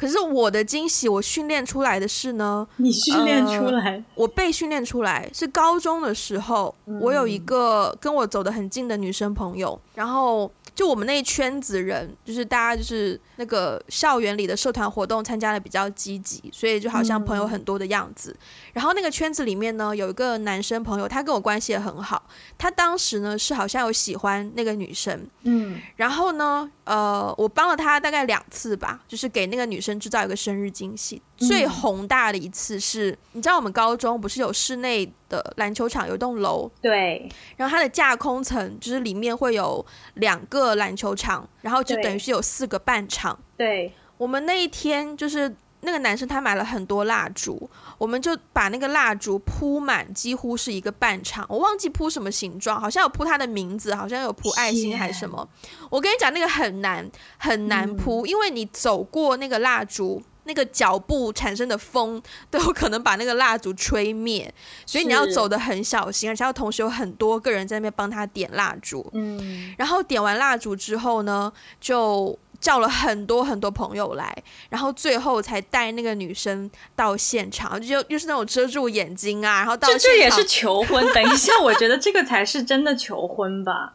可是我的惊喜，我训练出来的是呢？你训练出来？呃、我被训练出来是高中的时候，嗯、我有一个跟我走得很近的女生朋友，然后。就我们那一圈子人，就是大家就是那个校园里的社团活动参加的比较积极，所以就好像朋友很多的样子。嗯、然后那个圈子里面呢，有一个男生朋友，他跟我关系也很好。他当时呢是好像有喜欢那个女生，嗯，然后呢，呃，我帮了他大概两次吧，就是给那个女生制造一个生日惊喜。最宏大的一次是，你知道我们高中不是有室内的篮球场，有一栋楼，对，然后它的架空层就是里面会有两个篮球场，然后就等于是有四个半场。对，我们那一天就是那个男生他买了很多蜡烛，我们就把那个蜡烛铺满，几乎是一个半场。我忘记铺什么形状，好像有铺他的名字，好像有铺爱心还是什么。我跟你讲，那个很难很难铺，嗯、因为你走过那个蜡烛。那个脚步产生的风都有可能把那个蜡烛吹灭，所以你要走得很小心，而且要同时有很多个人在那边帮他点蜡烛。嗯，然后点完蜡烛之后呢，就叫了很多很多朋友来，然后最后才带那个女生到现场，就又是那种遮住眼睛啊，然后到。这这也是求婚？等一下，我觉得这个才是真的求婚吧？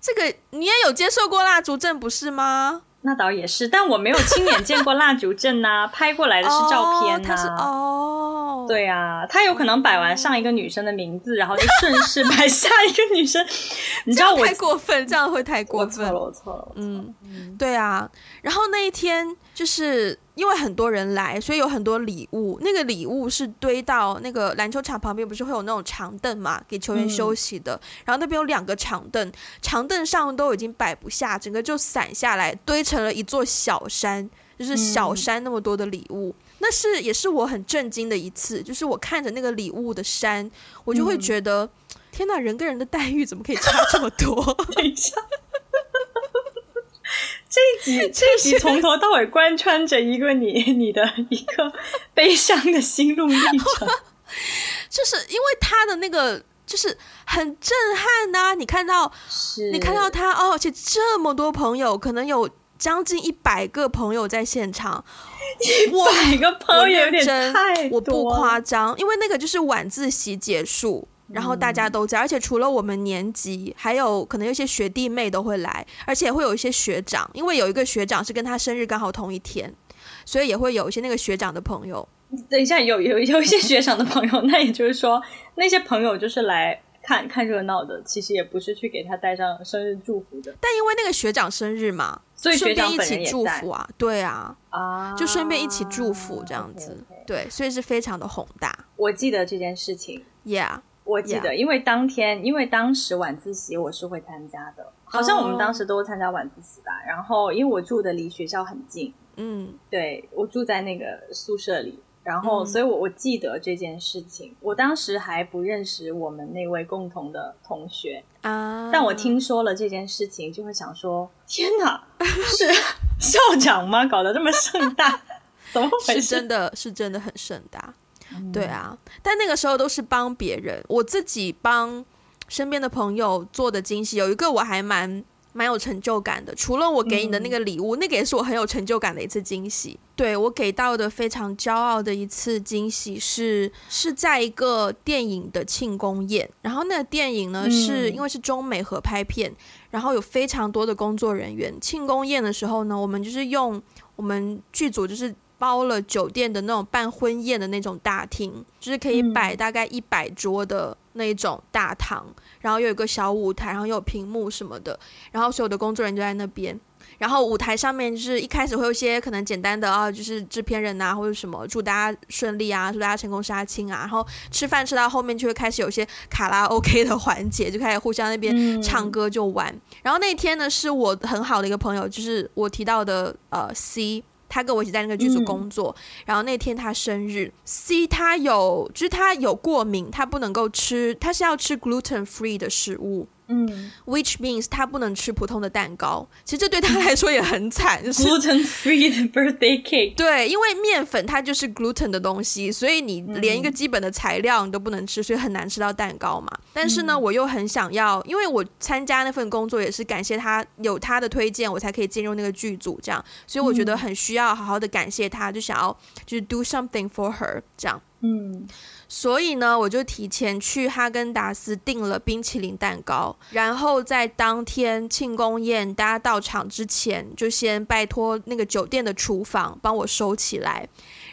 这个你也有接受过蜡烛阵不是吗？那倒也是，但我没有亲眼见过蜡烛阵呐，拍过来的是照片呐、啊。哦，哦对啊，他有可能摆完上一个女生的名字，然后就顺势 摆下一个女生。你知道我太过分，这样会太过分。我错了，我错了。嗯，对啊。然后那一天就是。因为很多人来，所以有很多礼物。那个礼物是堆到那个篮球场旁边，不是会有那种长凳嘛，给球员休息的。嗯、然后那边有两个长凳，长凳上都已经摆不下，整个就散下来，堆成了一座小山，就是小山那么多的礼物。嗯、那是也是我很震惊的一次，就是我看着那个礼物的山，我就会觉得，嗯、天呐，人跟人的待遇怎么可以差这么多？等一下。集这一集从头到尾贯穿着一个你 你的一个 悲伤的心路历程，就是因为他的那个就是很震撼呐、啊！你看到，你看到他哦，而且这么多朋友，可能有将近一百个朋友在现场，一百个朋友有点太多，我不夸张，因为那个就是晚自习结束。然后大家都在，而且除了我们年级，还有可能有些学弟妹都会来，而且会有一些学长，因为有一个学长是跟他生日刚好同一天，所以也会有一些那个学长的朋友。等一下，有有有一些学长的朋友，那也就是说，那些朋友就是来看看热闹的，其实也不是去给他带上生日祝福的。但因为那个学长生日嘛，所以学长顺便一起祝福啊，对啊，啊，就顺便一起祝福这样子，啊、okay, okay. 对，所以是非常的宏大。我记得这件事情，Yeah。我记得，因为当天，因为当时晚自习我是会参加的，好像我们当时都参加晚自习吧。然后，因为我住的离学校很近，嗯，对，我住在那个宿舍里，然后，所以我我记得这件事情。我当时还不认识我们那位共同的同学啊，但我听说了这件事情，就会想说：天哪，是校长吗？搞得这么盛大，怎么回事？是真的是真的很盛大。对啊，但那个时候都是帮别人，我自己帮身边的朋友做的惊喜，有一个我还蛮蛮有成就感的。除了我给你的那个礼物，嗯、那个也是我很有成就感的一次惊喜。对，我给到的非常骄傲的一次惊喜是是在一个电影的庆功宴，然后那个电影呢是因为是中美合拍片，然后有非常多的工作人员。庆功宴的时候呢，我们就是用我们剧组就是。包了酒店的那种办婚宴的那种大厅，就是可以摆大概一百桌的那种大堂，嗯，然后又有一个小舞台，然后又有屏幕什么的，然后所有的工作人员就在那边，然后舞台上面就是一开始会有一些可能简单的啊，就是制片人啊或者什么祝大家顺利啊，祝大家成功杀青啊，然后吃饭吃到后面就会开始有些卡拉 OK 的环节，就开始互相那边唱歌就玩，嗯。然后那天呢是我很好的一个朋友，就是我提到的呃 C。他跟我一起在那个剧组工作，嗯，然后那天他生日，C 他有就是他有过敏，他不能够吃，他是要吃 gluten free 的食物。嗯，which means 他不能吃普通的蛋糕，其实这对他来说也很惨。gluten free 的 birthday cake，对，因为面粉它就是 gluten 的东西，所以你连一个基本的材料你都不能吃，所以很难吃到蛋糕嘛。但是呢，我又很想要，因为我参加那份工作也是感谢他有他的推荐，我才可以进入那个剧组，这样，所以我觉得很需要好好的感谢他，就想要就是 do something for her 这样。嗯。所以呢，我就提前去哈根达斯订了冰淇淋蛋糕，然后在当天庆功宴大家到场之前，就先拜托那个酒店的厨房帮我收起来，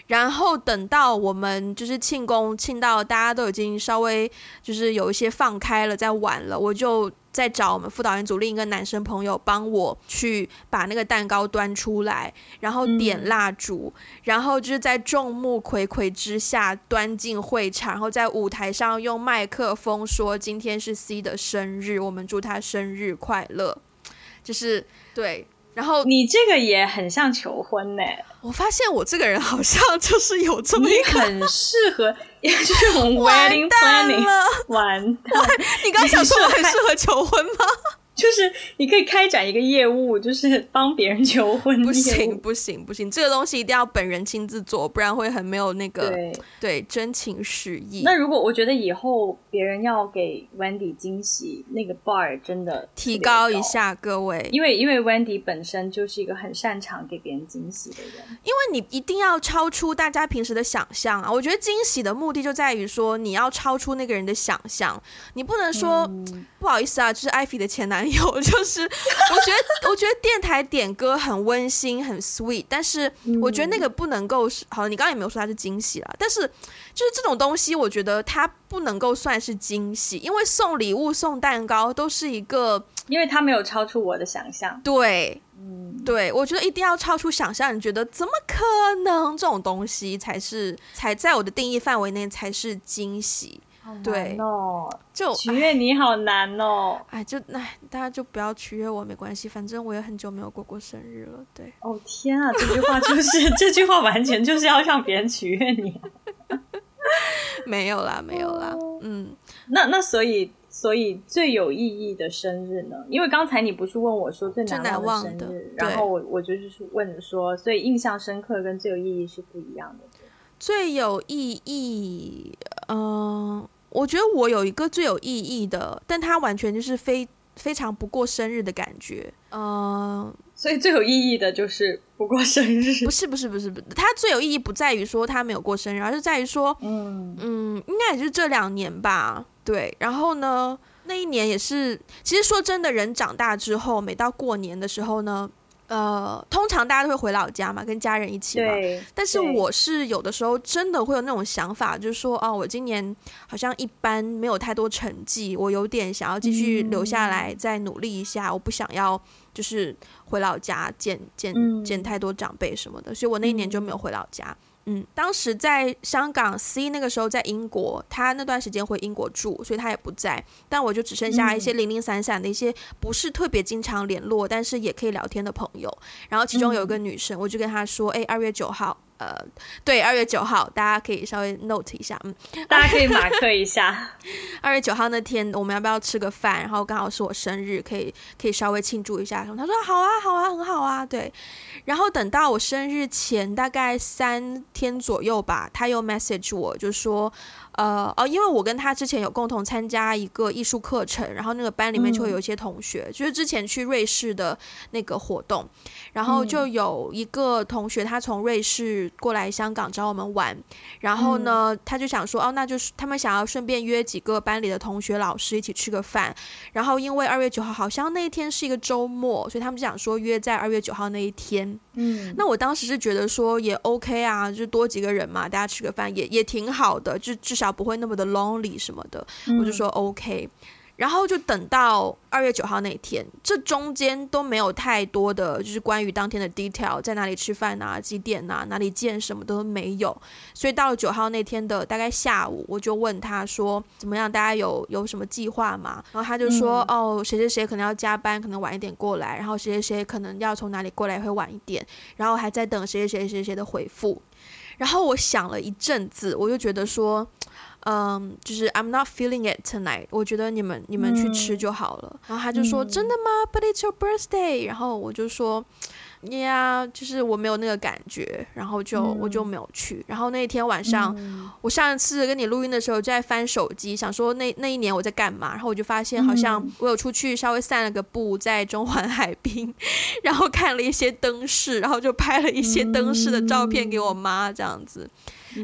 然后等到我们就是庆功庆到大家都已经稍微就是有一些放开了，在玩了，我就。再找我们副导演组另一个男生朋友帮我去把那个蛋糕端出来，然后点蜡烛，嗯，然后就是在众目睽睽之下端进会场，然后在舞台上用麦克风说：“今天是 C 的生日，我们祝他生日快乐。”就是对。然后你这个也很像求婚呢。我发现我这个人好像 就是有这么一个，你很适合 这种 wedding planning。完蛋，你刚想说我很适合求婚吗？就是你可以开展一个业务，就是帮别人求婚。不行不行不行，这个东西一定要本人亲自做，不然会很没有那个对，对真情实意。那如果我觉得以后别人要给 Wendy 惊喜，那个 bar 真的提高一下，各位，因为因为 Wendy 本身就是一个很擅长给别人惊喜的人。因为你一定要超出大家平时的想象啊！我觉得惊喜的目的就在于说，你要超出那个人的想象，你不能说、嗯、不好意思啊，就是艾菲的前男友。有 就是，我觉得我觉得电台点歌很温馨很 sweet，但是我觉得那个不能够是好了。你刚刚也没有说它是惊喜了，但是就是这种东西，我觉得它不能够算是惊喜，因为送礼物送蛋糕都是一个，因为它没有超出我的想象。对，嗯，对，我觉得一定要超出想象。你觉得怎么可能？这种东西才是才在我的定义范围内才是惊喜。对哦，就取悦你好难哦。哎，就哎，大家就不要取悦我，没关系，反正我也很久没有过过生日了。对，哦天啊，这句话就是 这句话，完全就是要让别人取悦你。没有啦，没有啦，嗯，那那所以所以最有意义的生日呢？因为刚才你不是问我说最难忘的生日，然后我我就是问说，所以印象深刻跟最有意义是不一样的。最有意义，嗯、呃，我觉得我有一个最有意义的，但它完全就是非非常不过生日的感觉，嗯、呃。所以最有意义的就是不过生日，不是不是不是不是，他最有意义不在于说他没有过生日，而是在于说，嗯嗯，应该也就是这两年吧，对。然后呢，那一年也是，其实说真的，人长大之后，每到过年的时候呢。呃，通常大家都会回老家嘛，跟家人一起嘛。对。但是我是有的时候真的会有那种想法，就是说，哦，我今年好像一般，没有太多成绩，我有点想要继续留下来再努力一下，嗯、我不想要就是回老家见见、嗯、见太多长辈什么的，所以我那一年就没有回老家。嗯嗯，当时在香港，C 那个时候在英国，他那段时间回英国住，所以他也不在。但我就只剩下一些零零散散的一些不是特别经常联络，但是也可以聊天的朋友。然后其中有一个女生，我就跟她说：“哎，二月九号。”呃，对，二月九号，大家可以稍微 note 一下，嗯，大家可以马克一下。二月九号那天，我们要不要吃个饭？然后刚好是我生日，可以可以稍微庆祝一下。他说好啊，好啊，很好啊，对。然后等到我生日前大概三天左右吧，他又 message 我，就说。呃哦，因为我跟他之前有共同参加一个艺术课程，然后那个班里面就会有一些同学，嗯、就是之前去瑞士的那个活动，然后就有一个同学他从瑞士过来香港找我们玩，然后呢，嗯、他就想说哦，那就是他们想要顺便约几个班里的同学老师一起吃个饭，然后因为二月九号好像那一天是一个周末，所以他们就想说约在二月九号那一天。嗯，那我当时是觉得说也 OK 啊，就多几个人嘛，大家吃个饭也也挺好的，就至少不会那么的 lonely 什么的，嗯、我就说 OK。然后就等到二月九号那天，这中间都没有太多的就是关于当天的 detail，在哪里吃饭啊，几点啊，哪里见，什么都没有。所以到了九号那天的大概下午，我就问他说怎么样，大家有有什么计划吗？然后他就说、嗯、哦，谁谁谁可能要加班，可能晚一点过来，然后谁谁谁可能要从哪里过来会晚一点，然后还在等谁谁谁谁谁的回复。然后我想了一阵子，我就觉得说。嗯，就是 I'm not feeling it tonight。我觉得你们你们去吃就好了。嗯、然后他就说：“真的吗？But it's your birthday。”然后我就说：“Yeah，就是我没有那个感觉。”然后就、嗯、我就没有去。然后那一天晚上，嗯、我上一次跟你录音的时候就在翻手机，想说那那一年我在干嘛。然后我就发现好像我有出去稍微散了个步，在中环海滨，然后看了一些灯饰，然后就拍了一些灯饰的照片给我妈这样子。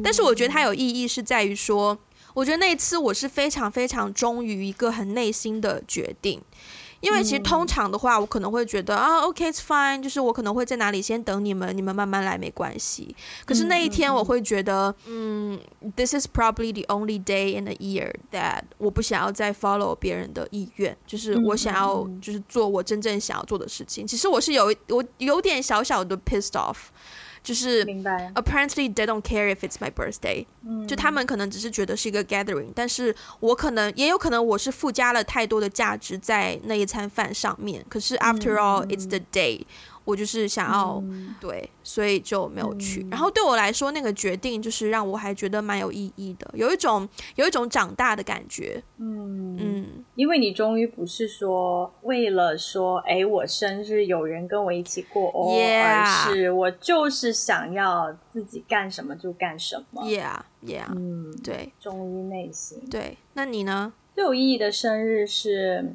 但是我觉得它有意义是在于说。我觉得那一次我是非常非常忠于一个很内心的决定，因为其实通常的话，我可能会觉得啊，OK，it's fine，就是我可能会在哪里先等你们，你们慢慢来没关系。可是那一天我会觉得，嗯，This is probably the only day in the year that 我不想要再 follow 别人的意愿，就是我想要就是做我真正想要做的事情。其实我是有我有点小小的 pissed off。就是，apparently they don't care if it's my birthday。就他们可能只是觉得是一个 gathering，但是我可能也有可能我是附加了太多的价值在那一餐饭上面。可是 after all, it's the day。我就是想要、嗯、对，所以就没有去。嗯、然后对我来说，那个决定就是让我还觉得蛮有意义的，有一种有一种长大的感觉。嗯嗯，因为你终于不是说为了说，哎，我生日有人跟我一起过.而是我就是想要自己干什么就干什么。Yeah yeah，嗯，对，忠于内心。对，那你呢？最有意义的生日是。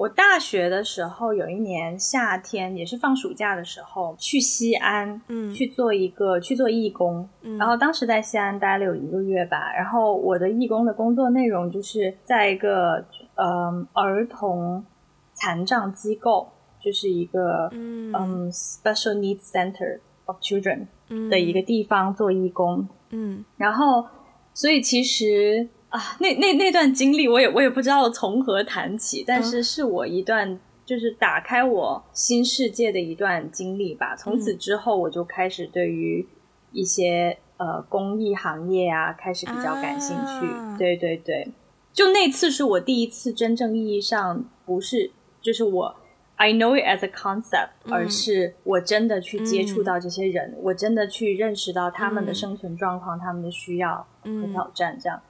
我大学的时候有一年夏天，也是放暑假的时候，去西安，嗯，去做一个去做义工，嗯，然后当时在西安待了有一个月吧。然后我的义工的工作内容就是在一个嗯儿童残障机构，就是一个嗯，嗯 Special Needs Center of Children 的一个地方做义工，嗯，然后所以其实。啊，那那那段经历，我也我也不知道从何谈起，但是是我一段就是打开我新世界的一段经历吧。从此之后，我就开始对于一些呃公益行业啊开始比较感兴趣。啊、对对对，就那次是我第一次真正意义上不是就是我 I know it as a concept，、嗯、而是我真的去接触到这些人，嗯、我真的去认识到他们的生存状况、嗯、他们的需要和挑战这样。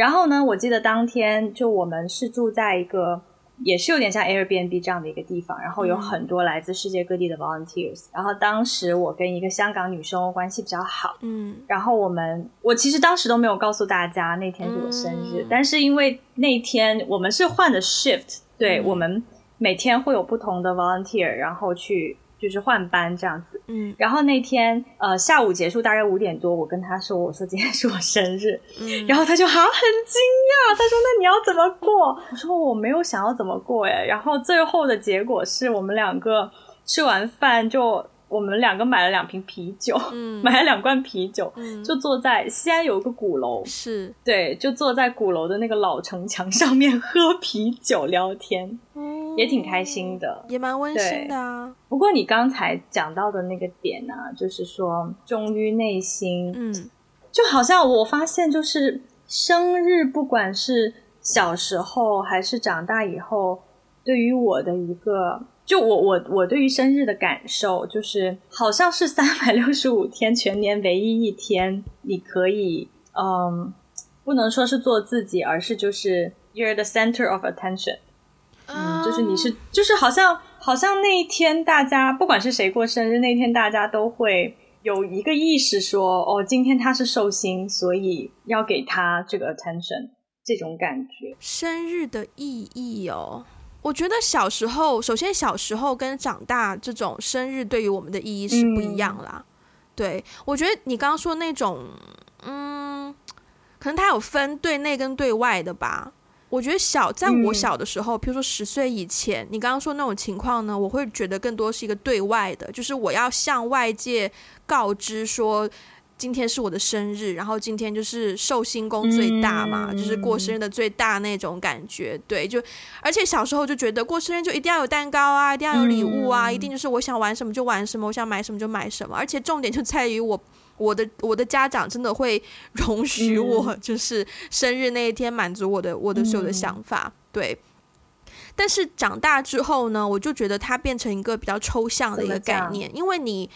然后呢，我记得当天就我们是住在一个。也是有点像 Airbnb 这样的一个地方，然后有很多来自世界各地的 volunteers。然后当时我跟一个香港女生关系比较好，嗯，然后我们我其实当时都没有告诉大家那天是我生日，嗯，但是因为那天我们是换的 shift，对，嗯，我们每天会有不同的 volunteer，然后去。就是换班这样子，嗯，然后那天呃下午结束大概五点多，我跟他说，我说今天是我生日，嗯，然后他就好很惊讶，他说那你要怎么过？我说我没有想要怎么过哎，然后最后的结果是我们两个吃完饭就。我们两个买了两瓶啤酒，嗯，买了两罐啤酒，嗯，就坐在西安有一个鼓楼，是。对，就坐在鼓楼的那个老城墙上面喝啤酒聊天，嗯，也挺开心的，也蛮温馨的啊。不过你刚才讲到的那个点呢，啊，就是说忠于内心，嗯，就好像我发现，就是生日，不管是小时候还是长大以后，对于我的一个。就我我我对于生日的感受，就是好像是三百六十五天全年唯一一天，你可以嗯，不能说是做自己，而是就是 you're the center of attention，嗯，就是你是就是好像好像那一天大家不管是谁过生日，那天大家都会有一个意识说，哦，今天他是寿星，所以要给他这个 attention，这种感觉。生日的意义哦。我觉得小时候，首先小时候跟长大这种生日对于我们的意义是不一样啦。嗯、对，我觉得你刚刚说那种，嗯，可能它有分对内跟对外的吧。我觉得小在我小的时候，比如说十岁以前，你刚刚说那种情况呢，我会觉得更多是一个对外的，就是我要向外界告知说。今天是我的生日，然后今天就是寿星公最大嘛，嗯，就是过生日的最大那种感觉，对，就而且小时候就觉得过生日就一定要有蛋糕啊，一定要有礼物啊，嗯，一定就是我想玩什么就玩什么，我想买什么就买什么，而且重点就在于我我的我的家长真的会 容许我，就是生日那一天满足我的我的所有的想法，对。但是长大之后呢，我就觉得它变成一个比较抽象的一个概念，因为你。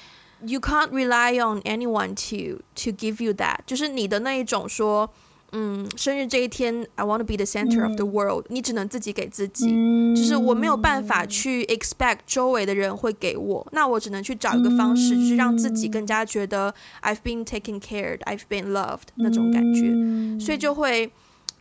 You can't rely on anyone to to give you that，就是你的那一种说，嗯，生日这一天，I want to be the center of the world，嗯，你只能自己给自己，嗯，就是我没有办法去 expect 周围的人会给我，那我只能去找一个方式，就是让自己更加觉得 I've been taken care，I've been loved 那种感觉，嗯，所以就会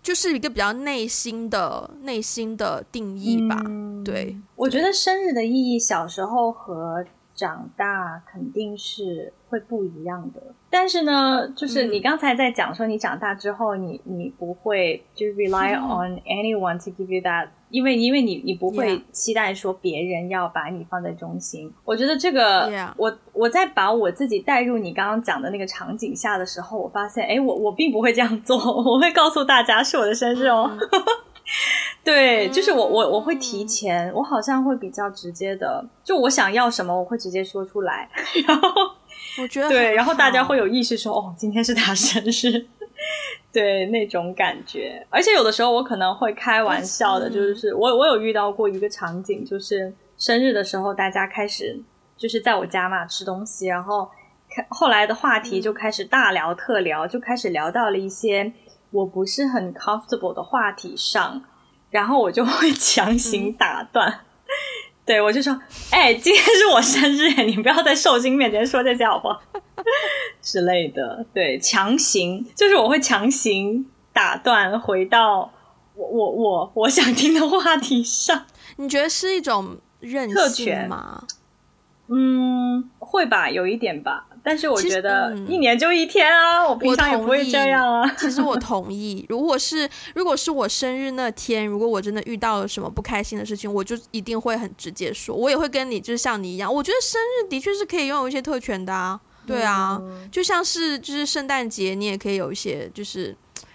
就是一个比较内心的内心的定义吧，嗯，对。我觉得生日的意义，小时候和长大肯定是会不一样的，但是呢，就是你刚才在讲说，你长大之后你，你你不会就 rely on anyone to give you that，因为因为你你不会期待说别人要把你放在中心。我觉得这个.我我在把我自己带入你刚刚讲的那个场景下的时候，我发现，哎，我我并不会这样做，我会告诉大家是我的生日哦。对，就是我我我会提前，我好像会比较直接的，就我想要什么，我会直接说出来，然后我觉得对，然后大家会有意识说，哦，今天是他生日，对那种感觉，而且有的时候我可能会开玩笑的，就是我我有遇到过一个场景，就是生日的时候，大家开始就是在我家嘛吃东西，然后后来的话题就开始大聊特聊，就开始聊到了一些我不是很 comfortable 的话题上。然后我就会强行打断，嗯、对我就说：“哎，今天是我生日，你不要在寿星面前说这些好不好？” 之类的，对，强行就是我会强行打断，回到我我我我想听的话题上。你觉得是一种任性吗？嗯，会吧，有一点吧。但是我觉得一年就一天啊，嗯、我平常也不会这样啊。其实我同意，如果是如果是我生日那天，如果我真的遇到了什么不开心的事情，我就一定会很直接说。我也会跟你，就是像你一样，我觉得生日的确是可以拥有一些特权的啊。对啊，嗯、就像是就是圣诞节，你也可以有一些，就是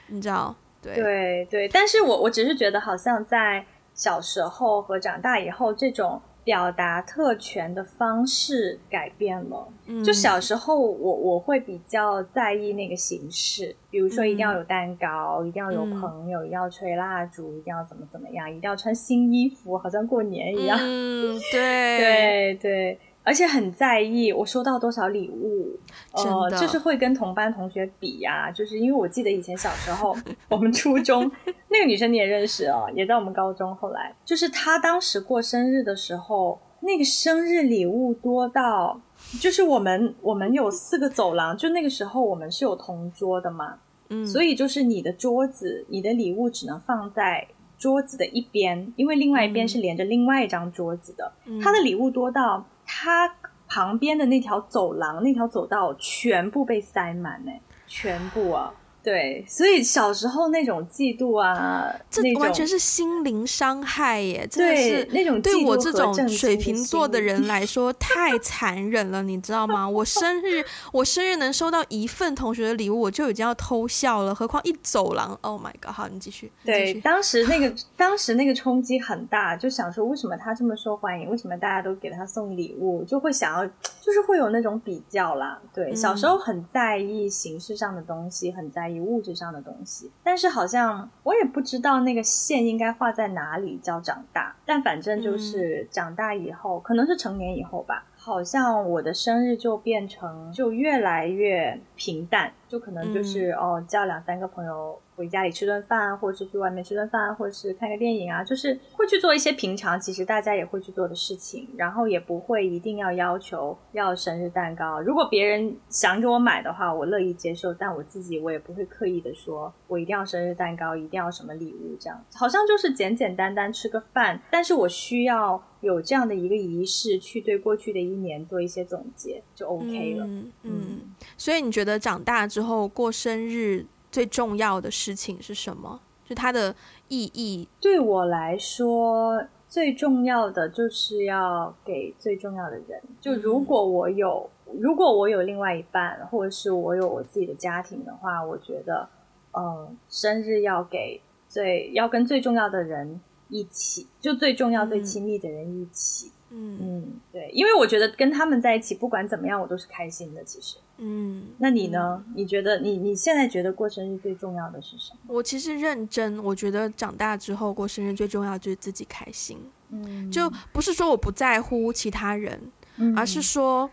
你知道，对对对。但是我我只是觉得，好像在小时候和长大以后这种。表达特权的方式改变了。嗯，就小时候我我会比较在意那个形式，比如说一定要有蛋糕，嗯，一定要有朋友，嗯，一定要吹蜡烛，一定要怎么怎么样，一定要穿新衣服，好像过年一样。嗯，对 对对，而且很在意我收到多少礼物。呃，就是会跟同班同学比呀、啊，就是因为我记得以前小时候，我们初中那个女生你也认识哦，也在我们高中。后来就是她当时过生日的时候，那个生日礼物多到，就是我们我们有四个走廊，就那个时候我们是有同桌的嘛，嗯，所以就是你的桌子，你的礼物只能放在桌子的一边，因为另外一边是连着另外一张桌子的。嗯、她的礼物多到它。旁边的那条走廊，那条走道全部被塞满呢，全部啊。对，所以小时候那种嫉妒啊，这完全是心灵伤害耶！真的是那种对我这种水瓶座的人来说太残忍了，你知道吗？我生日，我生日能收到一份同学的礼物，我就已经要偷笑了，何况一走廊？Oh my god！好，你继续。对，当时那个 当时那个冲击很大，就想说为什么他这么受欢迎？为什么大家都给他送礼物？就会想要，就是会有那种比较啦。对，小时候很在意形式上的东西，很在意。物质上的东西，但是好像我也不知道那个线应该画在哪里叫长大，但反正就是长大以后，嗯、可能是成年以后吧，好像我的生日就变成就越来越平淡，就可能就是、嗯、哦叫两三个朋友。回家里吃顿饭，或者是去外面吃顿饭，或者是看个电影啊，就是会去做一些平常其实大家也会去做的事情，然后也不会一定要要求要生日蛋糕。如果别人想给我买的话，我乐意接受，但我自己我也不会刻意的说我一定要生日蛋糕，一定要什么礼物这样。好像就是简简单单吃个饭，但是我需要有这样的一个仪式去对过去的一年做一些总结，就 OK 了。嗯，嗯，所以你觉得长大之后过生日？最重要的事情是什么？就它的意义。对我来说，最重要的就是要给最重要的人。就如果我有，嗯、如果我有另外一半，或者是我有我自己的家庭的话，我觉得，嗯，生日要给最要跟最重要的人一起，就最重要、最亲密的人一起。嗯嗯嗯，对，因为我觉得跟他们在一起，不管怎么样，我都是开心的。其实。嗯，那你呢？你觉得你你现在觉得过生日最重要的是什么？我其实认真，我觉得长大之后过生日最重要就是自己开心。嗯，就不是说我不在乎其他人，嗯，而是说，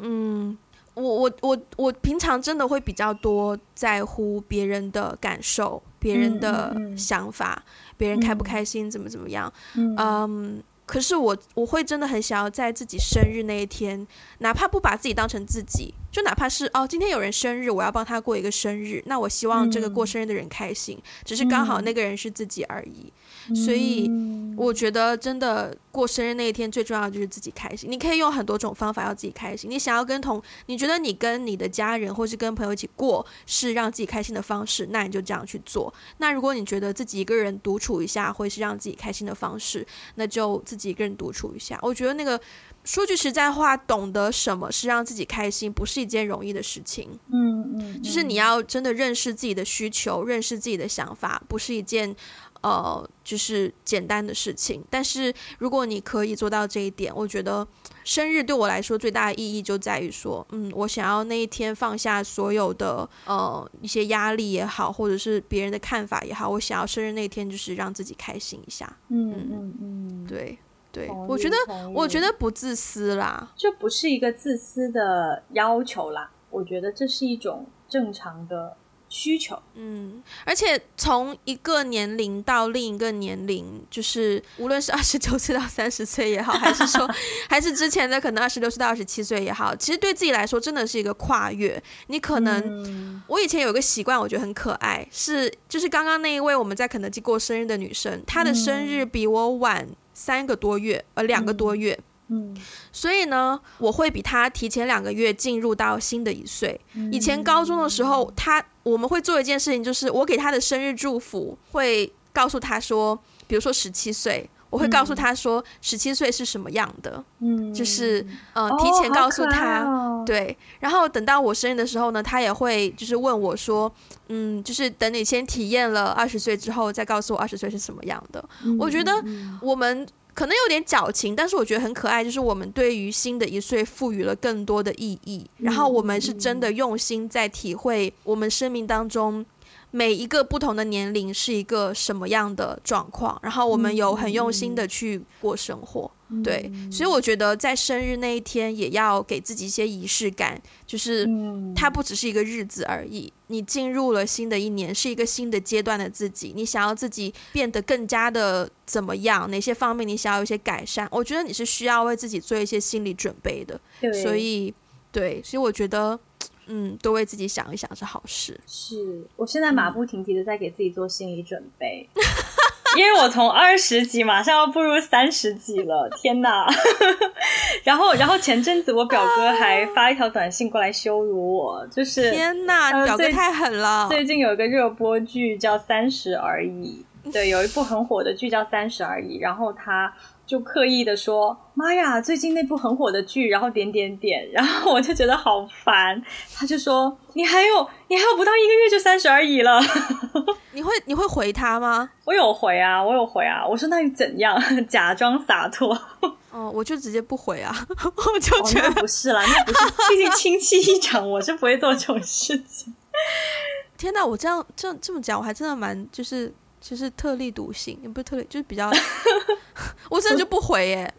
嗯，我我我我平常真的会比较多在乎别人的感受、别人的想法、嗯，别人开不开心，怎么怎么样。嗯。Um, 可是我我会真的很想要在自己生日那一天，哪怕不把自己当成自己，就哪怕是哦，今天有人生日，我要帮他过一个生日，那我希望这个过生日的人开心，嗯、只是刚好那个人是自己而已。嗯、所以我觉得真的过生日那一天最重要的就是自己开心。你可以用很多种方法要自己开心。你想要跟同，你觉得你跟你的家人或是跟朋友一起过是让自己开心的方式，那你就这样去做。那如果你觉得自己一个人独处一下会是让自己开心的方式，那就自己一个人独处一下。我觉得那个说句实在话，懂得什么是让自己开心，不是一件容易的事情。嗯嗯，就是你要真的认识自己的需求，认识自己的想法，不是一件。呃，就是简单的事情，但是如果你可以做到这一点，我觉得生日对我来说最大的意义就在于说，嗯，我想要那一天放下所有的呃一些压力也好，或者是别人的看法也好，我想要生日那天就是让自己开心一下。嗯嗯嗯，对对，我觉得我觉得不自私啦，这不是一个自私的要求啦，我觉得这是一种正常的。需求，嗯，而且从一个年龄到另一个年龄，就是无论是二十九岁到三十岁也好，还是说还是之前的可能二十六岁到二十七岁也好，其实对自己来说真的是一个跨越。你可能，嗯、我以前有一个习惯，我觉得很可爱，是就是刚刚那一位我们在肯德基过生日的女生，她的生日比我晚三个多月，呃，两个多月。嗯嗯，所以呢，我会比他提前两个月进入到新的一岁。以前高中的时候，他我们会做一件事情，就是我给他的生日祝福会告诉他说，比如说十七岁，我会告诉他说十七岁是什么样的，嗯，就是呃提前告诉他，哦，对。然后等到我生日的时候呢，他也会就是问我说，嗯，就是等你先体验了二十岁之后，再告诉我二十岁是什么样的。我觉得我们。可能有点矫情，但是我觉得很可爱。就是我们对于新的一岁赋予了更多的意义，然后我们是真的用心在体会我们生命当中每一个不同的年龄是一个什么样的状况，然后我们有很用心的去过生活，嗯、对，所以我觉得在生日那一天也要给自己一些仪式感，就是它不只是一个日子而已，你进入了新的一年，是一个新的阶段的自己，你想要自己变得更加的怎么样？哪些方面你想要有一些改善？我觉得你是需要为自己做一些心理准备的，所以对，所以我觉得。嗯，多为自己想一想是好事。是我现在马不停蹄的在给自己做心理准备，嗯、因为我从二十几马上要步入三十几了，天哪！然后，然后前阵子我表哥还发一条短信过来羞辱我，就是天哪，你表哥太狠了。最近有一个热播剧叫《三十而已》，对，有一部很火的剧叫《三十而已》，然后他。就刻意的说：“妈呀，最近那部很火的剧，然后点点点，然后我就觉得好烦。”他就说：“你还有，你还有不到一个月就三十而已了。”你会你会回他吗？我有回啊，我有回啊。我说那你怎样？假装洒脱？哦，我就直接不回啊。我就觉得、哦、不是啦，那不是，毕竟亲戚一场，我是不会做这种事情。天哪，我这样这这么讲，我还真的蛮就是。就是特立独行，也不是特立，就是比较，我真的就不回耶，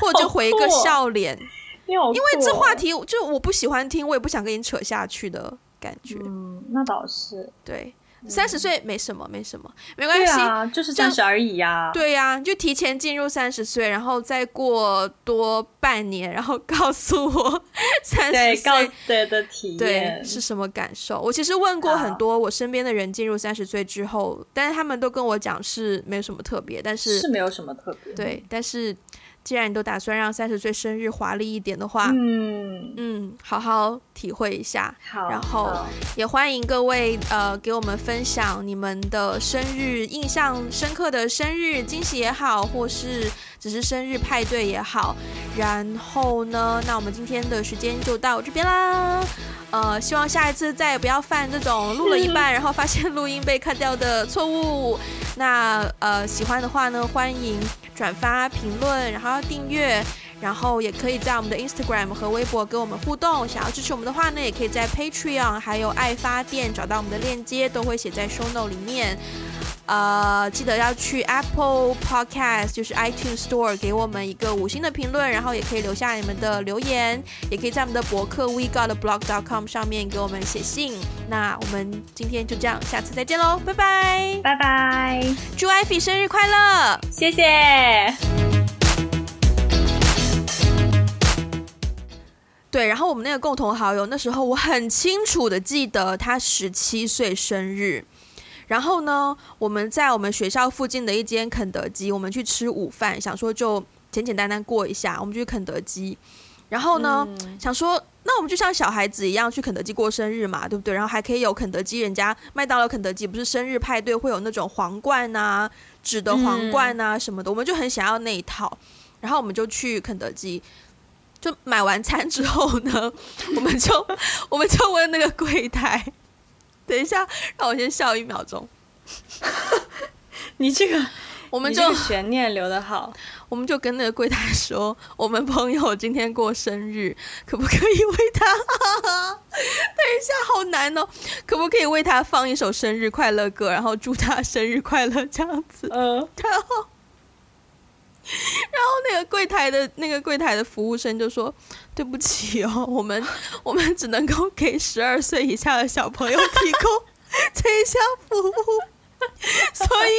或者就回一个笑脸，因为这话题就我不喜欢听，我也不想跟你扯下去的感觉。嗯，那倒是对。三十岁没什么，没什么，没关系，啊，就是三十而已呀，啊。对呀，啊，就提前进入三十岁，然后再过多半年，然后告诉我 三十岁对的体验对是什么感受。我其实问过很多我身边的人进入三十岁之后，但是他们都跟我讲是没有什么特别，但是是没有什么特别。对，但是。既然你都打算让三十岁生日华丽一点的话，嗯嗯，好好体会一下。好，然后也欢迎各位呃给我们分享你们的生日印象深刻的生日惊喜也好，或是只是生日派对也好。然后呢，那我们今天的时间就到这边啦。呃，希望下一次再也不要犯这种录了一半然后发现录音被 cut 掉的错误。那呃喜欢的话呢，欢迎。转发、评论，然后订阅，然后也可以在我们的 Instagram 和微博跟我们互动。想要支持我们的话呢，也可以在 Patreon 还有爱发电找到我们的链接，都会写在 Show Note 里面。呃，记得要去 Apple Podcast，就是 iTunes Store，给我们一个五星的评论，然后也可以留下你们的留言，也可以在我们的博客 WeGotAblog.com 上面给我们写信。那我们今天就这样，下次再见喽，拜拜，拜拜，祝艾菲生日快乐，谢谢。对，然后我们那个共同好友，那时候我很清楚的记得他十七岁生日。然后呢，我们在我们学校附近的一间肯德基，我们去吃午饭，想说就简简单单过一下，我们就去肯德基。然后呢，嗯、想说那我们就像小孩子一样去肯德基过生日嘛，对不对？然后还可以有肯德基人家麦当劳、肯德基不是生日派对会有那种皇冠啊、纸的皇冠啊什么的，嗯、我们就很想要那一套。然后我们就去肯德基，就买完餐之后呢，我们就我们就问那个柜台。等一下，让我先笑一秒钟。你这个，我们就悬念留得好。我们就跟那个柜台说，我们朋友今天过生日，可不可以为他？等一下，好难哦。可不可以为他放一首生日快乐歌，然后祝他生日快乐这样子？嗯，然后。然后那个柜台的那个柜台的服务生就说：“对不起哦，我们我们只能够给十二岁以下的小朋友提供这项服务，所以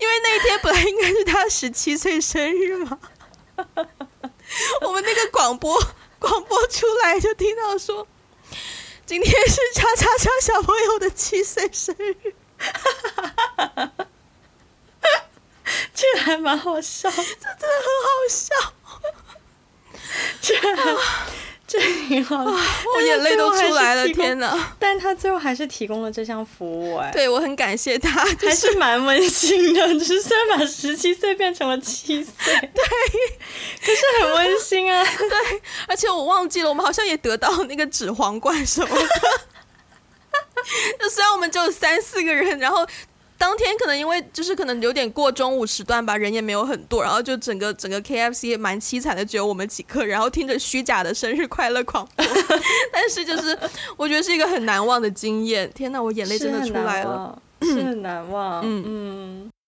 因为那一天本来应该是他十七岁生日嘛，我们那个广播广播出来就听到说，今天是叉叉叉小朋友的七岁生日。”这还蛮好笑，这真的很好笑。这这挺好，我眼泪都出来了，天哪！但他最后还是提供了这项服务，哎，对，我很感谢他，还是蛮温馨的。只是虽然把十七岁变成了七岁，对，可是很温馨啊。对，而且我忘记了，我们好像也得到那个纸皇冠什么的。就虽然我们只有三四个人，然后。当天可能因为就是可能有点过中午时段吧，人也没有很多，然后就整个整个 KFC 也蛮凄惨的，只有我们几个，然后听着虚假的生日快乐广播，但是就是我觉得是一个很难忘的经验。天哪，我眼泪真的出来了，是很难忘，是很难忘。嗯嗯。